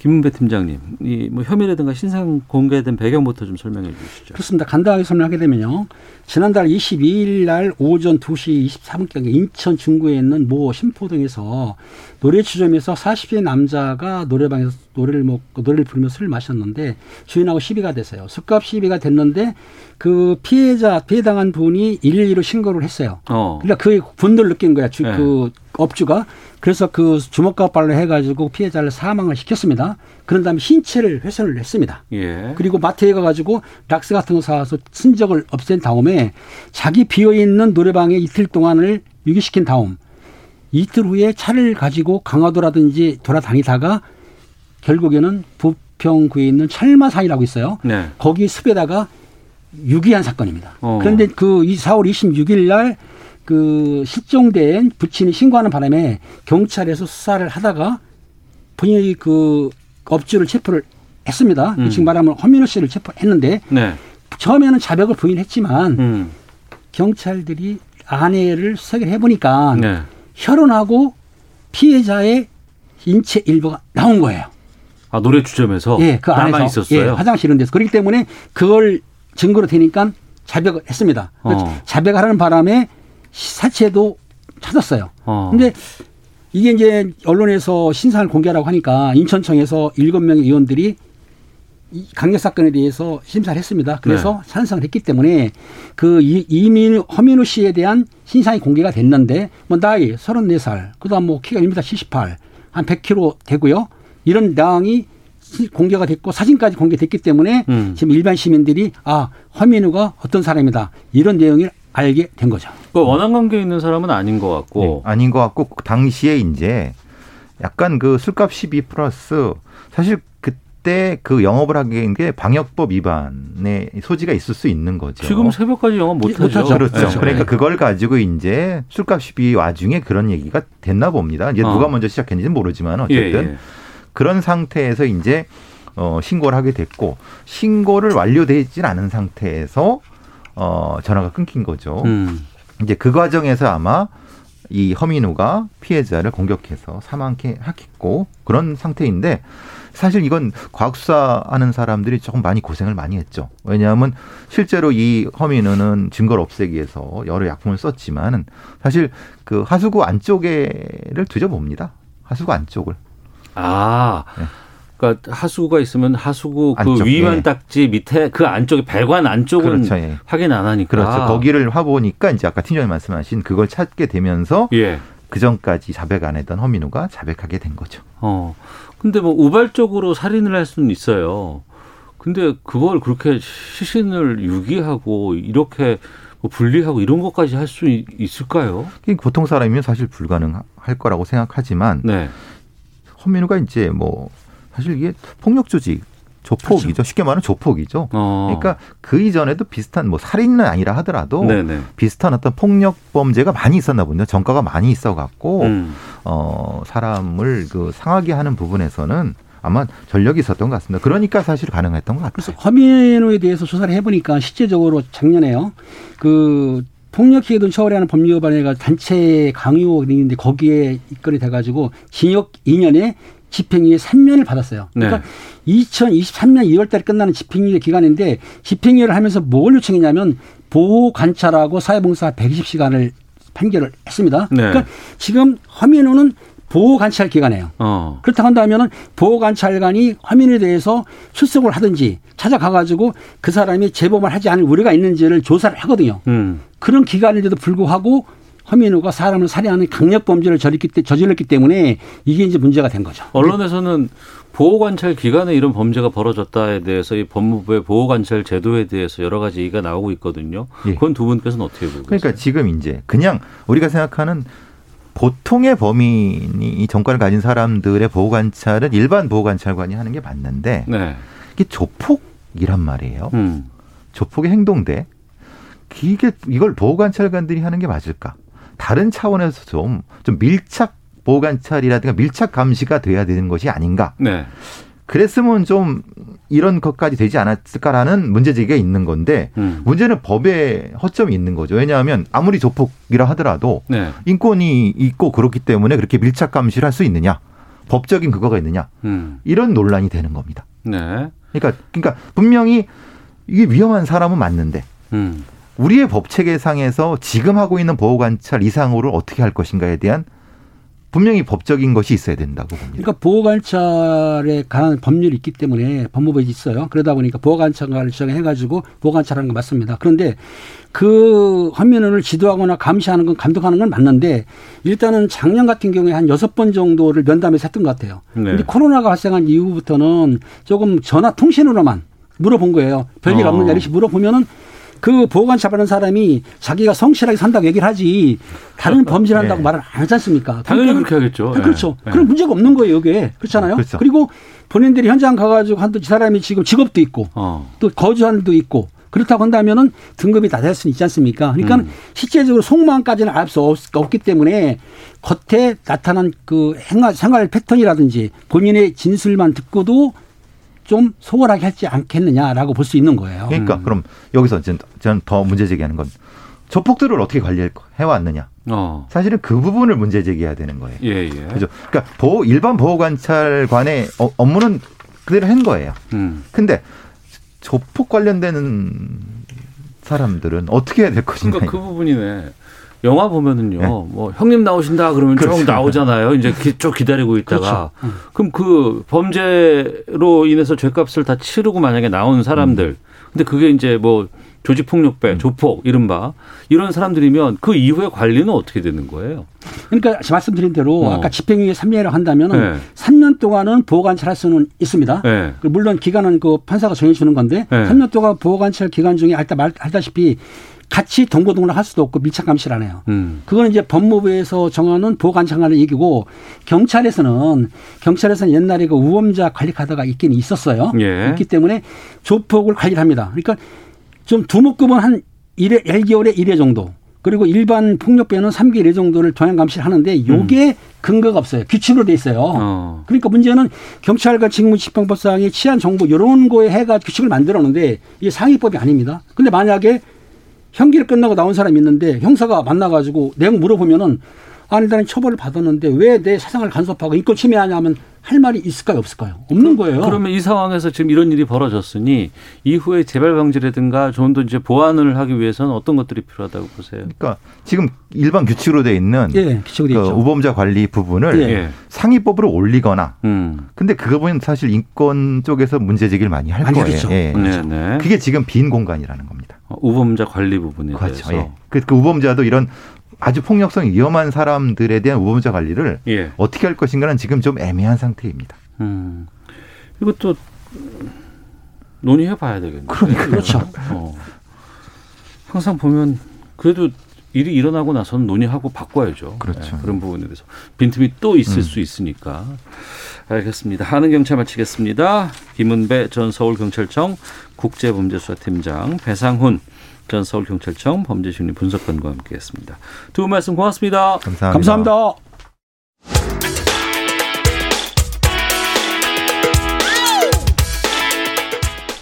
김은배 팀장님, 이 뭐 혐의라든가 신상 공개된 배경부터 좀 설명해 주시죠. 그렇습니다. 간단하게 설명하게 되면요. 지난달 22일 날 오전 2시 23분경에 인천 중구에 있는 모 심포동에서 노래 주점에서 40대 남자가 노래방에서 노래를 먹고 노래를 부르며 술을 마셨는데 주인하고 시비가 됐어요. 술값 시비가 됐는데 그 피해자 피해당한 분이 112로 신고를 했어요. 어. 그러니까 그 분들 느낀 거야. 주, 네. 그 업주가 그래서 그 주먹가발로 해가지고 피해자를 사망을 시켰습니다. 그런 다음에 신체를 훼손을 했습니다. 예. 그리고 마트에 가가지고 락스 같은 거 사와서 흔적을 없앤 다음에 자기 비어있는 노래방에 이틀 동안을 유기시킨 다음 이틀 후에 차를 가지고 강화도라든지 돌아다니다가 결국에는 부평구에 있는 철마사이라고 있어요. 네. 거기 숲에다가 유기한 사건입니다. 어. 그런데 그 4월 26일 날 그 실종된 부친이 신고하는 바람에 경찰에서 수사를 하다가 본인이 그 업주를 체포를 했습니다. 음. 지금 말하면 허민호 씨를 체포했는데 네. 처음에는 자백을 부인했지만 음. 경찰들이 아내를 수색을 해보니까 네. 혈흔하고 피해자의 인체 일부가 나온 거예요. 아 노래 주점에서 예, 그 안에서 있었어요. 예, 화장실 이런 데서 그렇기 때문에 그걸 증거로 되니까 자백을 했습니다. 어. 자백하는 바람에 사체도 찾았어요. 어. 근데 이게 이제 언론에서 신상을 공개하라고 하니까 인천청에서 일곱 명의 의원들이 이 강력 사건에 대해서 심사를 했습니다. 그래서 네. 찬성을 했기 때문에 그 이- 이민 허민우 씨에 대한 신상이 공개가 됐는데 뭐 나이 34살, 그다음 뭐 키가 1m 78, 한 100kg 되고요. 이런 내용이 시- 공개가 됐고 사진까지 공개됐기 때문에 음. 지금 일반 시민들이 아 허민우가 어떤 사람이다 이런 내용을 알게 된 거죠. 그 원한 관계 있는 사람은 아닌 것 같고. 네, 아닌 것 같고 당시에 이제 약간 그 술값 시비 플러스 사실 그때 그 영업을 하게 된 게 방역법 위반의 소지가 있을 수 있는 거죠. 지금 새벽까지 영업 못하죠. 못하죠. 그렇죠. 네. 그러니까 그걸 가지고 이제 술값 시비 와중에 그런 얘기가 됐나 봅니다. 이제 어. 누가 먼저 시작했는지는 모르지만 어쨌든 예, 예. 그런 상태에서 이제 어, 신고를 하게 됐고 신고를 완료되진 않은 상태에서 어, 전화가 끊긴 거죠. 음. 이제 그 과정에서 아마 이 허민우가 피해자를 공격해서 사망케 하겠고 그런 상태인데 사실 이건 과학수사 하는 사람들이 조금 많이 고생을 많이 했죠. 왜냐하면 실제로 이 허민우는 증거를 없애기 위해서 여러 약품을 썼지만은 사실 그 하수구 안쪽에를 뒤져봅니다. 하수구 안쪽을. 아. 네. 그러니까 하수구가 있으면 하수구 그 안쪽, 위만 예. 딱지 밑에 그 안쪽에 배관 안쪽은 그렇죠. 예. 확인 안 하니까. 그렇죠. 거기를 화보니까 이제 아까 팀장님 말씀하신 그걸 찾게 되면서 예. 그 전까지 자백 안 했던 허민우가 자백하게 된 거죠. 어. 근데 뭐 우발적으로 살인을 할 수는 있어요. 근데 그걸 그렇게 시신을 유기하고 이렇게 뭐 분리하고 이런 것까지 할 수 있을까요? 보통 사람이면 사실 불가능할 거라고 생각하지만 네. 허민우가 이제 뭐 사실 이게 폭력 조직 조폭이죠. 쉽게 말하면 조폭이죠. 그렇죠. 어. 그러니까 그 이전에도 비슷한 뭐 살인은 아니라 하더라도 네네. 비슷한 어떤 폭력 범죄가 많이 있었나 본데요. 전과가 많이 있어 갖고 음. 어 사람을 그 상하게 하는 부분에서는 아마 전력이 있었던 것 같습니다. 그러니까 사실 가능했던 것 그래서 같아요. 허민호에 대해서 조사를 해보니까 실제적으로 작년에요. 그 폭력행위든 처벌하는 법률 위반에가 단체 강요 있는데 거기에 입건이 돼가지고 징역 2년에 집행유예 3년을 받았어요. 그러니까 네. 2023년 2월달에 끝나는 집행유예 기간인데 집행유예를 하면서 뭘 요청했냐면 보호 관찰하고 사회봉사 120시간을 판결을 했습니다. 네. 그러니까 지금 허민호는 보호 관찰 기간이에요. 어. 그렇다 한다면은 보호 관찰관이 화면에 대해서 출석을 하든지 찾아가가지고 그 사람이 재범을 하지 않을 우려가 있는지를 조사를 하거든요. 음. 그런 기간인데도 불구하고 허민호가 사람을 살해하는 강력 범죄를 저질렀기, 때- 저질렀기 때문에 이게 이제 문제가 된 거죠. 언론에서는 보호관찰 기간에 이런 범죄가 벌어졌다에 대해서 이 법무부의 보호관찰 제도에 대해서 여러 가지 얘기가 나오고 있거든요. 예. 그건 두 분께서는 어떻게 보고 그러니까 계세요? 지금 이제 그냥 우리가 생각하는 보통의 범인이 이 정권을 가진 사람들의 보호 관찰은 일반 보호 관찰관이 하는 게 맞는데 네. 이게 조폭이란 말이에요. 음. 조폭의 행동대 이게 이걸 보호 관찰관들이 하는 게 맞을까? 다른 차원에서 좀 좀 밀착 보호 관찰이라든가 밀착 감시가 돼야 되는 것이 아닌가? 네. 그랬으면 좀 이런 것까지 되지 않았을까라는 문제 제기가 있는 건데 음. 문제는 법에 허점이 있는 거죠. 왜냐하면 아무리 조폭이라 하더라도 네. 인권이 있고 그렇기 때문에 그렇게 밀착 감시를 할 수 있느냐? 법적인 그거가 있느냐? 음. 이런 논란이 되는 겁니다. 네. 그러니까 그러니까 분명히 이게 위험한 사람은 맞는데 음. 우리의 법 체계상에서 지금 하고 있는 보호 관찰 이상으로 어떻게 할 것인가에 대한 분명히 법적인 것이 있어야 된다고 봅니다. 그러니까 보호관찰에 관한 법률이 있기 때문에 법무부에 있어요. 그러다 보니까 보호관찰을 지정해가지고 보호관찰하는 건 맞습니다. 그런데 그 화면을 지도하거나 감시하는 건 감독하는 건 맞는데 일단은 작년 같은 경우에 한 여섯 번 정도를 면담에서 했던 것 같아요. 네. 근데 코로나가 발생한 이후부터는 조금 전화 통신으로만 물어본 거예요. 별일 어. 없느냐 이렇게 물어보면은 그 보호관찰 하는 사람이 자기가 성실하게 산다고 얘기를 하지 다른 범죄를 한다고 네. 말을 안 하지 않습니까? 당연히 그러니까 그렇게 하겠죠. 아, 그렇죠. 예. 그럼 문제가 없는 거예요, 이게. 그렇잖아요. 그렇죠. 리고 본인들이 현장 가가지고 한두 사람이 지금 직업도 있고 어. 또 거주한 도 있고 그렇다고 한다면은 등급이 다될 수는 있지 않습니까? 그러니까 음. 실제적으로 속마음까지는 알 수 없기 때문에 겉에 나타난 그 행활, 생활 패턴이라든지 본인의 진술만 듣고도 좀 소홀하게 하지 않겠느냐라고 볼 수 있는 거예요. 그러니까 음. 그럼 여기서 저는- 더 문제 제기하는 건 조폭들을 어떻게 관리해 왔느냐. 어. 사실은 그 부분을 문제 제기해야 되는 거예요. 예, 예. 그죠? 그러니까 보호 일반 보호 관찰관의 어- 업무는 그대로 한 거예요. 음. 근데 조폭 관련되는 사람들은 어떻게 해야 될 것인가? 그러니까 그 부분이네. 영화 보면은요, 네. 뭐 형님 나오신다 그러면 쭉 그렇죠. 나오잖아요. 이제 기- 쭉 기다리고 있다가 그럼 그 범죄로 인해서 죄값을 다 치르고 만약에 나온 사람들, 근데 그게 이제 뭐 조직폭력배, 조폭, 이른바 이런 사람들이면 그 이후에 관리는 어떻게 되는 거예요? 그러니까 말씀드린 대로 어. 아까 집행유예 3년이라고 한다면은 네. 3년 동안은 보호관찰할 수는 있습니다. 네. 그 물론 기간은 그 판사가 정해주는 건데 네. 3년 동안 보호관찰 기간 중에 알다 말 알다시피 같이 동고동락 할 수도 없고 밀착 감시를 안 해요. 음. 그거는 이제 법무부에서 정하는 보호관찰관의 얘기고 경찰에서는 경찰에서는 옛날에 그 우범자 관리 카드가 있긴 있었어요. 예. 있기 때문에 조폭을 관리를 합니다. 그러니까 좀 두목급은 한 1회, 1개월에 1회 정도. 그리고 일반 폭력배는 3개월 1회 정도를 동향 감시를 하는데 요게 근거가 없어요. 규칙으로 돼 있어요. 어. 그러니까 문제는 경찰과 직무집행법상의 치안 정보 이런 거에 해가 규칙을 만들었는데 이게 상위법이 아닙니다. 근데 만약에 형기를 끝나고 나온 사람이 있는데 형사가 만나가지고 내용 물어보면은 아니 나는 처벌을 받았는데 왜 내 사상을 간섭하고 인권 침해하냐면 할 말이 있을까요 없을까요? 없는 거예요. 그러면 이 상황에서 지금 이런 일이 벌어졌으니 이후에 재발 방지라든가 좀 더 이제 보완을 하기 위해서는 어떤 것들이 필요하다고 보세요? 그러니까 지금 일반 규칙으로 돼 있는 예, 규칙으로 돼그 있죠. 우범자 관리 부분을 예. 예. 상위법으로 올리거나 음. 근데 그 부분은 사실 인권 쪽에서 문제 제기를 많이 할 많이 거예요. 하겠죠. 예. 네, 네. 그게 지금 빈 공간이라는 겁니다. 어, 우범자 관리 부분에 그렇죠. 대해서. 예. 그, 그 우범자도 이런 아주 폭력성이 위험한 사람들에 대한 우범자 관리를 예. 어떻게 할 것인가는 지금 좀 애매한 상태입니다. 음. 이것도 논의해 봐야 되겠네요. 그렇죠. 어. 항상 보면 그래도 일이 일어나고 나서는 논의하고 바꿔야죠. 그렇죠. 예, 그런 부분에 대해서 빈틈이 또 있을 음. 수 있으니까. 알겠습니다. 하는 경찰 마치겠습니다. 김은배 전 서울경찰청 국제범죄수사팀장 배상훈 전 서울경찰청 범죄심리 분석관과 함께했습니다. 두 분 말씀 고맙습니다. 감사합니다. 감사합니다.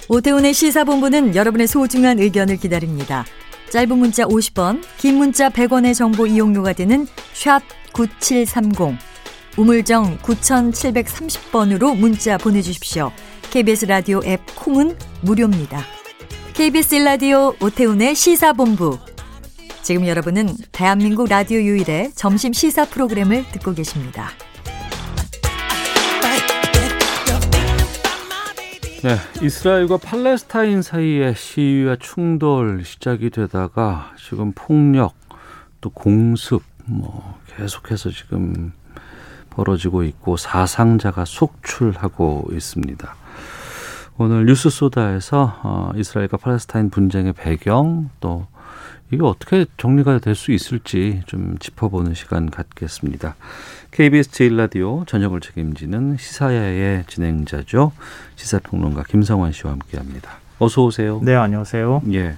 오태훈의 시사본부는 여러분의 소중한 의견을 기다립니다. 짧은 문자 50원, 긴 문자 100원의 정보 이용료가 되는 샵 9730, 우물정 9730번으로 문자 보내주십시오. KBS 라디오 앱 콩은 무료입니다. KBS 라디오 오태훈의 시사본부. 지금 여러분은 대한민국 라디오 유일의 점심 시사 프로그램을 듣고 계십니다. 네, 이스라엘과 팔레스타인 사이의 시위와 충돌 시작이 되다가 지금 폭력 또 공습 뭐 계속해서 지금 벌어지고 있고 사상자가 속출하고 있습니다. 오늘 뉴스 소다에서 어, 이스라엘과 팔레스타인 분쟁의 배경 또 이게 어떻게 정리가 될 수 있을지 좀 짚어보는 시간 갖겠습니다. KBS 제1라디오 전역을 책임지는 시사야의 진행자죠. 시사평론가 김성환 씨와 함께합니다. 어서 오세요. 네, 안녕하세요. 예.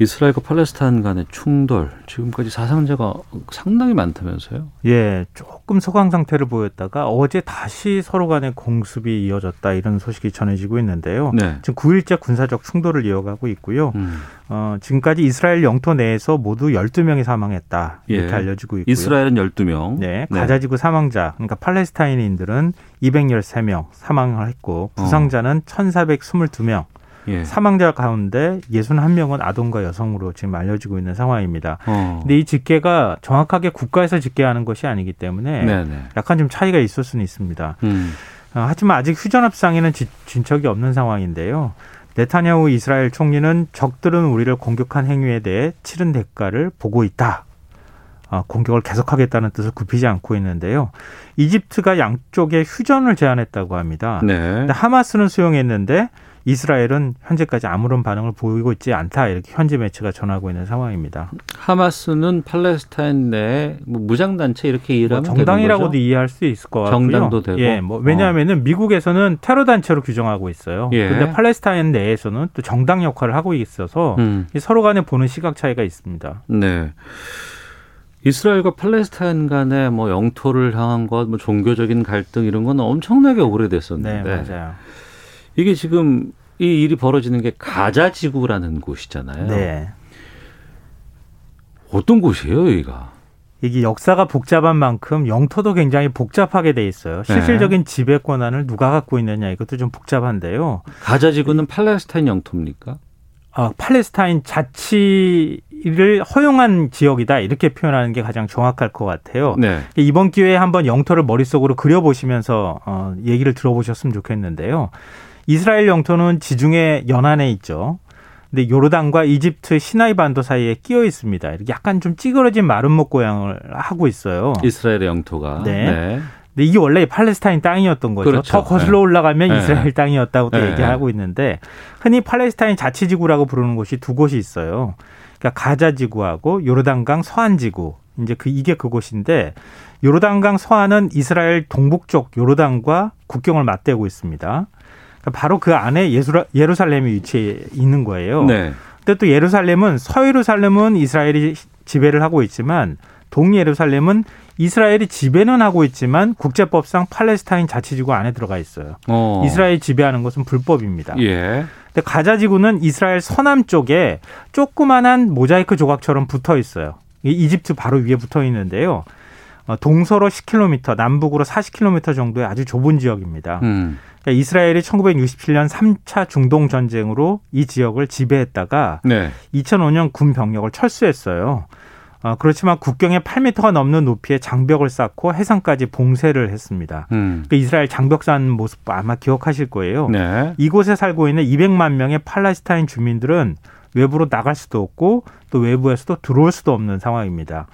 이스라엘과 팔레스타인 간의 충돌 지금까지 사상자가 상당히 많다면서요? 예, 조금 소강 상태를 보였다가 어제 다시 서로 간의 공습이 이어졌다 이런 소식이 전해지고 있는데요. 네. 지금 9일째 군사적 충돌을 이어가고 있고요. 음. 어, 지금까지 이스라엘 영토 내에서 모두 12명이 사망했다 이렇게 예. 알려지고 있고요. 이스라엘은 12명. 네, 가자지구 사망자 그러니까 팔레스타인인들은 213명 사망을 했고 부상자는 1,422명. 예. 사망자 가운데 61명은 아동과 여성으로 지금 알려지고 있는 상황입니다. 어. 근데 이 집계가 정확하게 국가에서 집계하는 것이 아니기 때문에 네네. 약간 좀 차이가 있을 수는 있습니다. 음. 어, 하지만 아직 휴전협상에는 지- 진척이 없는 상황인데요. 네타냐후 이스라엘 총리는 적들은 우리를 공격한 행위에 대해 치른 대가를 보고 있다. 어, 공격을 계속하겠다는 뜻을 굽히지 않고 있는데요. 이집트가 양쪽에 휴전을 제안했다고 합니다. 네. 근데 하마스는 수용했는데 이스라엘은 현재까지 아무런 반응을 보이고 있지 않다 이렇게 현지 매체가 전하고 있는 상황입니다. 하마스는 팔레스타인 내에 뭐 무장단체 이렇게 뭐 이해하면 정당이라고도? 이해할 수 있을 것 같고요. 정당도 되고. 예, 뭐 왜냐하면은 미국에서는 테러 단체로 규정하고 있어요. 예. 그런데 팔레스타인 내에서는 또 정당 역할을 하고 있어서 음. 이 서로 간에 보는 시각 차이가 있습니다. 네. 이스라엘과 팔레스타인 간의 뭐 영토를 향한 것, 뭐 종교적인 갈등 이런 건 엄청나게 네, 오래됐었는데 맞아요. 이게 지금 이 일이 벌어지는 게 가자 지구라는 곳이잖아요. 네. 어떤 곳이에요, 여기가? 이게 역사가 복잡한 만큼 영토도 굉장히 복잡하게 돼 있어요. 네. 실질적인 지배 권한을 누가 갖고 있느냐 이것도 좀 복잡한데요. 가자 지구는 팔레스타인 영토입니까? 어, 팔레스타인 자치를 허용한 지역이다 이렇게 표현하는 게 가장 정확할 것 같아요. 네. 이번 기회에 한번 영토를 머릿속으로 그려보시면서 어, 얘기를 들어보셨으면 좋겠는데요. 이스라엘 영토는 지중해 연안에 있죠. 근데 요르단과 이집트 시나이 반도 사이에 끼어 있습니다. 이렇게 약간 좀 찌그러진 마름모 모양을 하고 있어요. 이스라엘의 영토가. 네. 근데 이게 원래 팔레스타인 땅이었던 거죠. 그렇죠. 더 거슬러 네. 올라가면 네. 이스라엘 땅이었다고 또 네. 얘기하고 있는데 흔히 팔레스타인 자치지구라고 부르는 곳이 두 곳이 있어요. 그러니까 가자 지구하고 요르단강 서안 지구. 이제 그 이게 그곳인데 요르단강 서안은 이스라엘 동북쪽 요르단과 국경을 맞대고 있습니다. 그러니까 바로 그 안에 예수라, 예루살렘이 위치해 있는 거예요. 네. 근데 또 예루살렘은 서예루살렘은 이스라엘이 지배를 하고 있지만 동예루살렘은 이스라엘이 지배는 하고 있지만 국제법상 팔레스타인 자치지구 안에 들어가 있어요. 어. 이스라엘 지배하는 것은 불법입니다. 예. 근데 가자지구는 이스라엘 서남 쪽에 조그만한 모자이크 조각처럼 붙어 있어요. 이 이집트 바로 위에 붙어 있는데요. 어, 동서로 10km, 남북으로 40km 정도의 아주 좁은 지역입니다. 음. 그러니까 이스라엘이 1967년 3차 중동 전쟁으로 이 지역을 지배했다가 네. 2005년 군 병력을 철수했어요. 어, 그렇지만 국경에 8m가 넘는 높이의 장벽을 쌓고 해상까지 봉쇄를 했습니다. 음. 그 이스라엘 장벽 쌓는 모습 아마 기억하실 거예요. 네. 이곳에 살고 있는 200만 명의 팔레스타인 주민들은 외부로 나갈 수도 없고 또 외부에서도 들어올 수도 없는 상황입니다.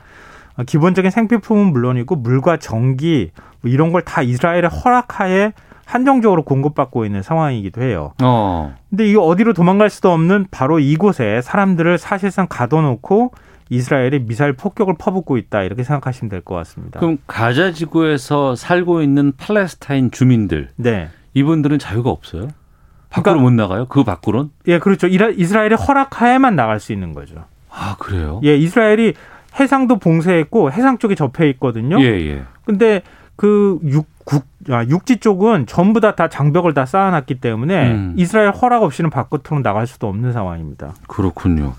어, 기본적인 생필품은 물론이고 물과 전기 뭐 이런 걸 다 이스라엘의 허락하에 한정적으로 공급받고 있는 상황이기도 해요. 어. 근데 이 어디로 도망갈 수도 없는 바로 이곳에 사람들을 사실상 가둬놓고 이스라엘이 미사일 폭격을 퍼붓고 있다 이렇게 생각하시면 될 것 같습니다. 그럼 가자 지구에서 살고 있는 팔레스타인 주민들 네. 이분들은 자유가 없어요? 밖으로 그러니까- 못 나가요? 그 밖으로는? 예, 그렇죠. 이스라엘의 허락하에만 나갈 수 있는 거죠. 아 그래요? 예, 이스라엘이 해상도 봉쇄했고 해상 쪽에 접해 있거든요. 예, 예. 근데 그 육, 국, 아, 육지 쪽은 전부 다, 다 장벽을 다 쌓아놨기 때문에 음. 이스라엘 허락 없이는 바깥으로 나갈 수도 없는 상황입니다. 그렇군요.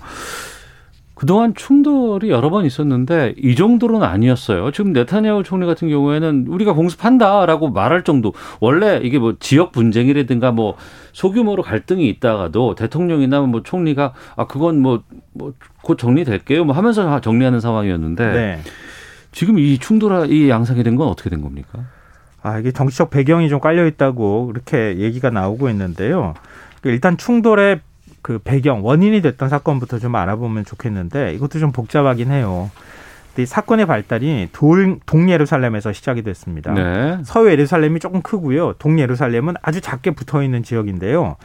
그동안 충돌이 여러 번 있었는데 이 정도로는 아니었어요. 지금 네타냐후 총리 같은 경우에는 우리가 공습한다라고 말할 정도. 원래 이게 뭐 지역 분쟁이라든가 뭐 소규모로 갈등이 있다가도 대통령이나 뭐 총리가 아 그건 뭐 뭐 곧 정리될게요. 뭐 하면서 정리하는 상황이었는데 네. 지금 이 충돌 이 양상이 된 건 어떻게 된 겁니까? 아, 이게 정치적 배경이 좀 깔려 있다고 그렇게 얘기가 나오고 있는데요. 그 일단 충돌의 그 배경 원인이 됐던 사건부터 좀 알아보면 좋겠는데 이것도 좀 복잡하긴 해요. 이 사건의 발달이 돌, 동예루살렘에서 시작이 됐습니다. 네. 서예루살렘이 조금 크고요. 동예루살렘은 아주 작게 붙어 있는 지역인데요.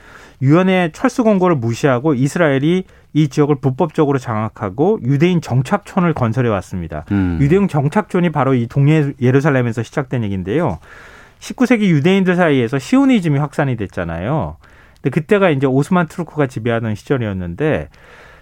유엔의 철수 공고를 무시하고 이스라엘이 이 지역을 불법적으로 장악하고 유대인 정착촌을 건설해 왔습니다. 음. 유대인 정착촌이 바로 이 동예루살렘에서 시작된 얘기인데요. 19세기 유대인들 사이에서 시오니즘이 확산이 됐잖아요. 근데 그때가 이제 오스만 투르크가 지배하던 시절이었는데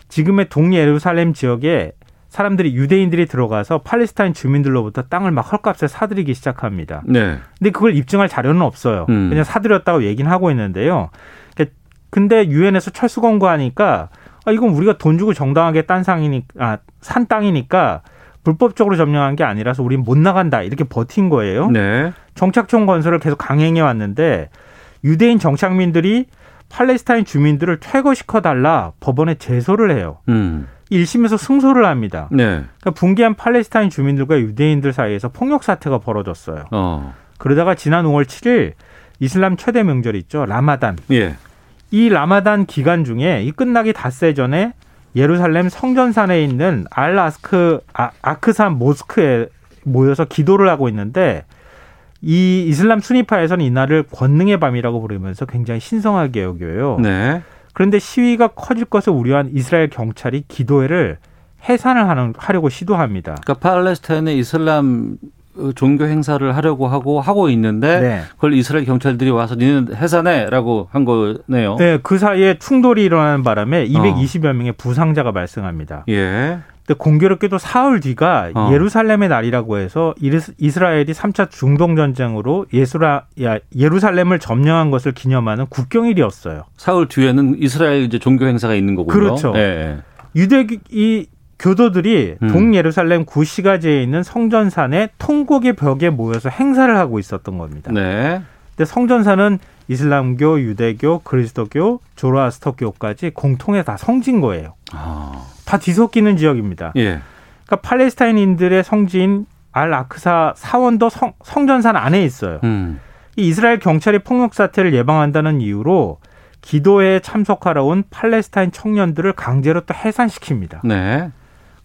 지금의 동예루살렘 지역에 사람들이 유대인들이 들어가서 팔레스타인 주민들로부터 땅을 막 헐값에 사들이기 시작합니다. 네. 근데 그걸 입증할 자료는 없어요. 음. 그냥 사들였다고 얘기는 하고 있는데요. 그러니까 근데 유엔에서 철수 권고하니까 아 이건 우리가 돈 주고 정당하게 딴 상이니 아 산 땅이니까 불법적으로 점령한 게 아니라서 우린 못 나간다 이렇게 버틴 거예요. 네. 정착촌 건설을 계속 강행해 왔는데 유대인 정착민들이 팔레스타인 주민들을 퇴거시켜 달라 법원에 제소를 해요. 음. 1심에서 승소를 합니다. 네. 그러니까 붕괴한 팔레스타인 주민들과 유대인들 사이에서 폭력 사태가 벌어졌어요. 어. 그러다가 지난 5월 7일 이슬람 최대 명절 있죠. 라마단. 예. 이 라마단 기간 중에 이 끝나기 닷새 전에 예루살렘 성전산에 있는 알 아스크 아, 아크산 모스크에 모여서 기도를 하고 있는데 이 이슬람 순위파에서는 이날을 권능의 밤이라고 부르면서 굉장히 신성하게 여겨요. 네. 그런데 시위가 커질 것을 우려한 이스라엘 경찰이 기도회를 해산을 하는 하려고 시도합니다. 그러니까 팔레스타인의 이슬람 어, 종교 행사를 하려고 하고 하고 있는데 네. 그걸 이스라엘 경찰들이 와서 니는 해산해라고 한 거네요. 네, 그 사이에 충돌이 일어나는 바람에 220여 명의 부상자가 발생합니다. 예. 근데 공교롭게도 사흘 뒤가 어. 예루살렘의 날이라고 해서 이스라엘이 3차 중동 전쟁으로 예수라 야, 예루살렘을 점령한 것을 기념하는 국경일이었어요. 사흘 뒤에는 이스라엘 이제 종교 행사가 있는 거군요. 그렇죠. 예, 예. 유대 이 교도들이 음. 동예루살렘 구시가지에 있는 성전산의 통곡의 벽에 모여서 행사를 하고 있었던 겁니다. 네. 근데 성전산은 이슬람교, 유대교, 그리스도교, 조로아스터교까지 공통의 다 성지인 거예요. 아. 다 뒤섞이는 지역입니다. 예. 그러니까 팔레스타인인들의 성지인 알 아크사 사원도 성, 성전산 안에 있어요. 음. 이 이스라엘 경찰이 폭력 사태를 예방한다는 이유로 기도회에 참석하러 온 팔레스타인 청년들을 강제로 또 해산시킵니다. 네.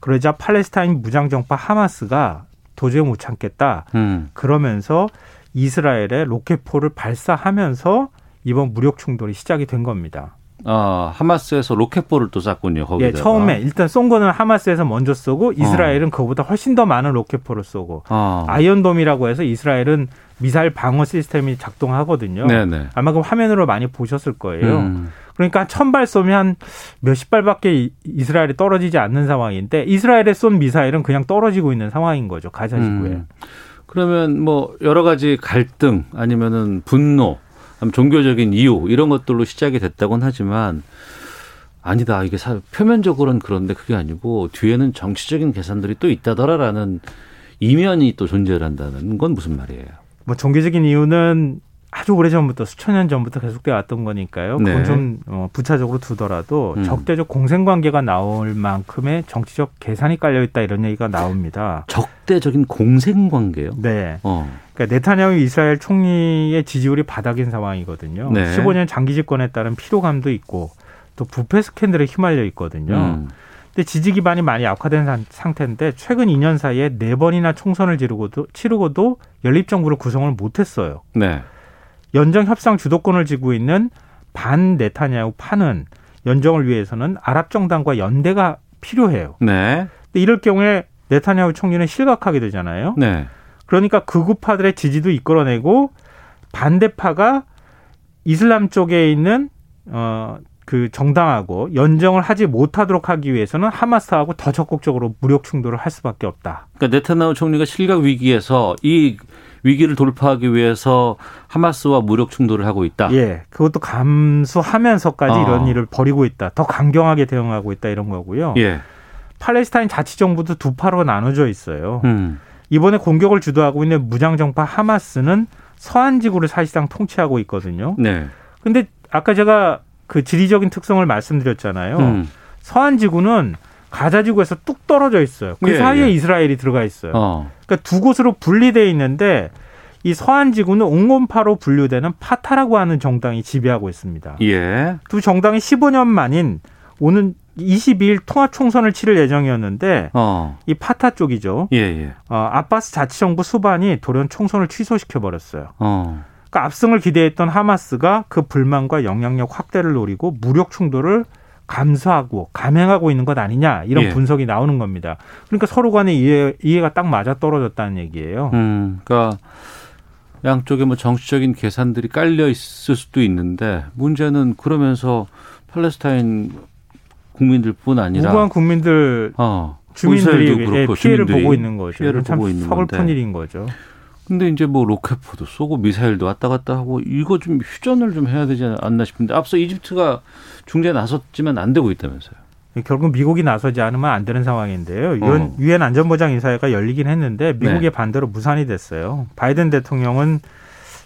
그러자 팔레스타인 무장정파 하마스가 도저히 못 참겠다. 음. 그러면서 이스라엘에 로켓포를 발사하면서 이번 무력 충돌이 시작이 된 겁니다. 아, 하마스에서 로켓포를 또 쐈군요. 거기다. 예, 처음에 일단 쏜 거는 하마스에서 먼저 쏘고 이스라엘은 그보다 훨씬 더 많은 로켓포를 쏘고 어. 아이언돔이라고 해서 이스라엘은 미사일 방어 시스템이 작동하거든요. 네네. 아마 그 화면으로 많이 보셨을 거예요. 음. 그러니까 천발 쏘면 한 몇십 발밖에 이- 이스라엘에 떨어지지 않는 상황인데 이스라엘에 쏜 미사일은 그냥 떨어지고 있는 상황인 거죠. 가자 지구에. 음. 그러면 뭐 여러 가지 갈등 아니면은 분노, 종교적인 이유 이런 것들로 시작이 됐다고는 하지만 아니다 이게 사, 표면적으로는 그런데 그게 아니고 뒤에는 정치적인 계산들이 또 있다더라라는 이면이 또 존재를 한다는 건 무슨 말이에요? 뭐 종교적인 이유는 아주 오래 전부터 수천 년 전부터 계속돼 왔던 거니까요. 그건 네. 좀 어, 부차적으로 두더라도 음. 적대적 공생 관계가 나올 만큼의 정치적 계산이 깔려 있다 이런 얘기가 나옵니다. 적대적인 공생 관계요? 네. 어. 그러니까 네타냐후 이스라엘 총리의 지지율이 바닥인 상황이거든요. 네. 15년 장기 집권에 따른 피로감도 있고 또 부패 스캔들에 휘말려 있거든요. 음. 근데 지지 기반이 많이 악화된 상- 상태인데 최근 2년 사이에 네 번이나 총선을 지르고도 치르고도 연립 정부를 구성을 못했어요. 네. 연정 협상 주도권을 쥐고 있는 반 네타냐후 파는 연정을 위해서는 아랍 정당과 연대가 필요해요. 네. 근데 이럴 경우에 네타냐후 총리는 실각하게 되잖아요. 네. 그러니까 극우파들의 지지도 이끌어내고 반대파가 이슬람 쪽에 있는 어 그 정당하고 연정을 하지 못하도록 하기 위해서는 하마스하고 더 적극적으로 무력 충돌을 할 수밖에 없다. 그러니까 네타나후 총리가 실각 위기에서 이 위기를 돌파하기 위해서 하마스와 무력 충돌을 하고 있다. 예, 그것도 감수하면서까지 어. 이런 일을 벌이고 있다. 더 강경하게 대응하고 있다 이런 거고요. 예. 팔레스타인 자치 정부도 두 파로 나눠져 있어요. 음. 이번에 공격을 주도하고 있는 무장정파 하마스는 서안 지구를 사실상 통치하고 있거든요. 네. 근데 아까 제가 그 지리적인 특성을 말씀드렸잖아요. 음. 서안 지구는 가자 지구에서 뚝 떨어져 있어요. 그 예, 사이에 예. 이스라엘이 들어가 있어요. 어. 그러니까 두 곳으로 분리돼 있는데 이 서안 지구는 온건파로 분류되는 파타라고 하는 정당이 지배하고 있습니다. 예. 두 정당이 15년 만인 오는 22일 통합 총선을 치를 예정이었는데 어. 이 파타 쪽이죠. 예, 예. 어, 아바스 자치정부 수반이 돌연 총선을 취소시켜 버렸어요. 어. 그러니까 압승을 기대했던 하마스가 그 불만과 영향력 확대를 노리고 무력 충돌을 감수하고 감행하고 있는 것 아니냐 이런 예. 분석이 나오는 겁니다. 그러니까 서로 간의 이해, 이해 가 딱 맞아 떨어졌다는 얘기예요. 음, 그러니까 양쪽에 뭐 정치적인 계산들이 깔려 있을 수도 있는데 문제는 그러면서 팔레스타인 국민들뿐 아니라 무고한 국민들 어, 주민들이 이스라엘도 예, 그렇고 피해를 주민들이 보고 있는 거죠. 피해를 참 보고 있는 서글픈 건데. 일인 거죠. 근데 이제 뭐 로켓포도 쏘고 미사일도 왔다 갔다 하고 이거 좀 휴전을 좀 해야 되지 않나 싶은데 앞서 이집트가 중재에 나섰지만 안 되고 있다면서요. 결국 미국이 나서지 않으면 안 되는 상황인데요. 유엔, 어. 유엔 안전보장 이사회가 열리긴 했는데 미국의 네. 반대로 무산이 됐어요. 바이든 대통령은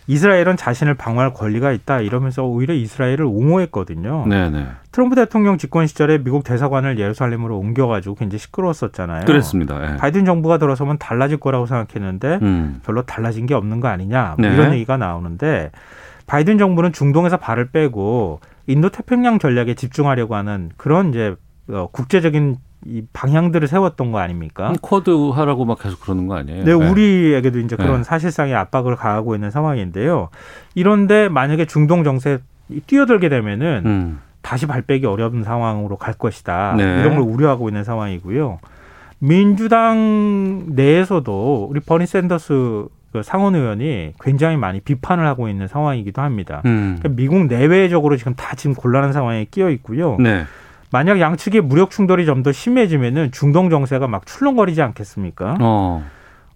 이스라엘은 자신을 방어할 권리가 있다 이러면서 오히려 이스라엘을 옹호했거든요. 네, 네. 트럼프 대통령 집권 시절에 미국 대사관을 예루살렘으로 옮겨가지고 굉장히 시끄러웠었잖아요. 그랬습니다. 예. 바이든 정부가 들어서면 달라질 거라고 생각했는데 음. 별로 달라진 게 없는 거 아니냐 뭐 네. 이런 얘기가 나오는데 바이든 정부는 중동에서 발을 빼고 인도 태평양 전략에 집중하려고 하는 그런 이제 어, 국제적인 이 방향들을 세웠던 거 아닙니까? 쿼드 하라고 막 계속 그러는 거 아니에요? 네, 우리에게도 이제 그런 네. 사실상의 압박을 가하고 있는 상황인데요. 이런데 만약에 중동 정세에 뛰어들게 되면은 음. 다시 발 빼기 어려운 상황으로 갈 것이다. 네. 이런 걸 우려하고 있는 상황이고요. 민주당 내에서도 우리 버니 샌더스 그 상원 의원이 굉장히 많이 비판을 하고 있는 상황이기도 합니다. 음. 그러니까 미국 내외적으로 지금 다 지금 곤란한 상황에 끼어 있고요. 네. 만약 양측의 무력 충돌이 좀 더 심해지면은 중동 정세가 막 출렁거리지 않겠습니까? 어.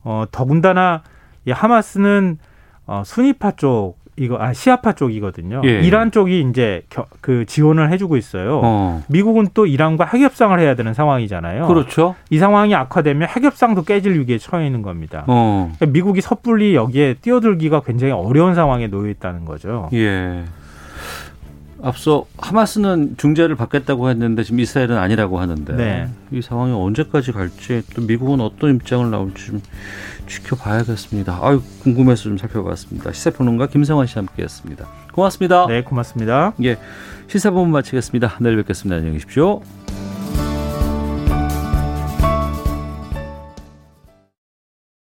어, 더군다나 이 하마스는 어, 순위파 쪽 이거 아 시아파 쪽이거든요. 예. 이란 쪽이 이제 겨, 그 지원을 해주고 있어요. 어. 미국은 또 이란과 핵협상을 해야 되는 상황이잖아요. 그렇죠. 이 상황이 악화되면 핵협상도 깨질 위기에 처해 있는 겁니다. 어. 그러니까 미국이 섣불리 여기에 뛰어들기가 굉장히 어려운 상황에 놓여 있다는 거죠. 예. 앞서 하마스는 중재를 받겠다고 했는데 지금 이스라엘은 아니라고 하는데 네. 이 상황이 언제까지 갈지 또 미국은 어떤 입장을 나올지 좀 지켜봐야겠습니다. 아유 궁금해서 좀 살펴봤습니다. 시사평론가 김성환 씨 함께했습니다. 고맙습니다. 네, 고맙습니다. 예, 시사본부 마치겠습니다. 내일 뵙겠습니다. 안녕히 계십시오.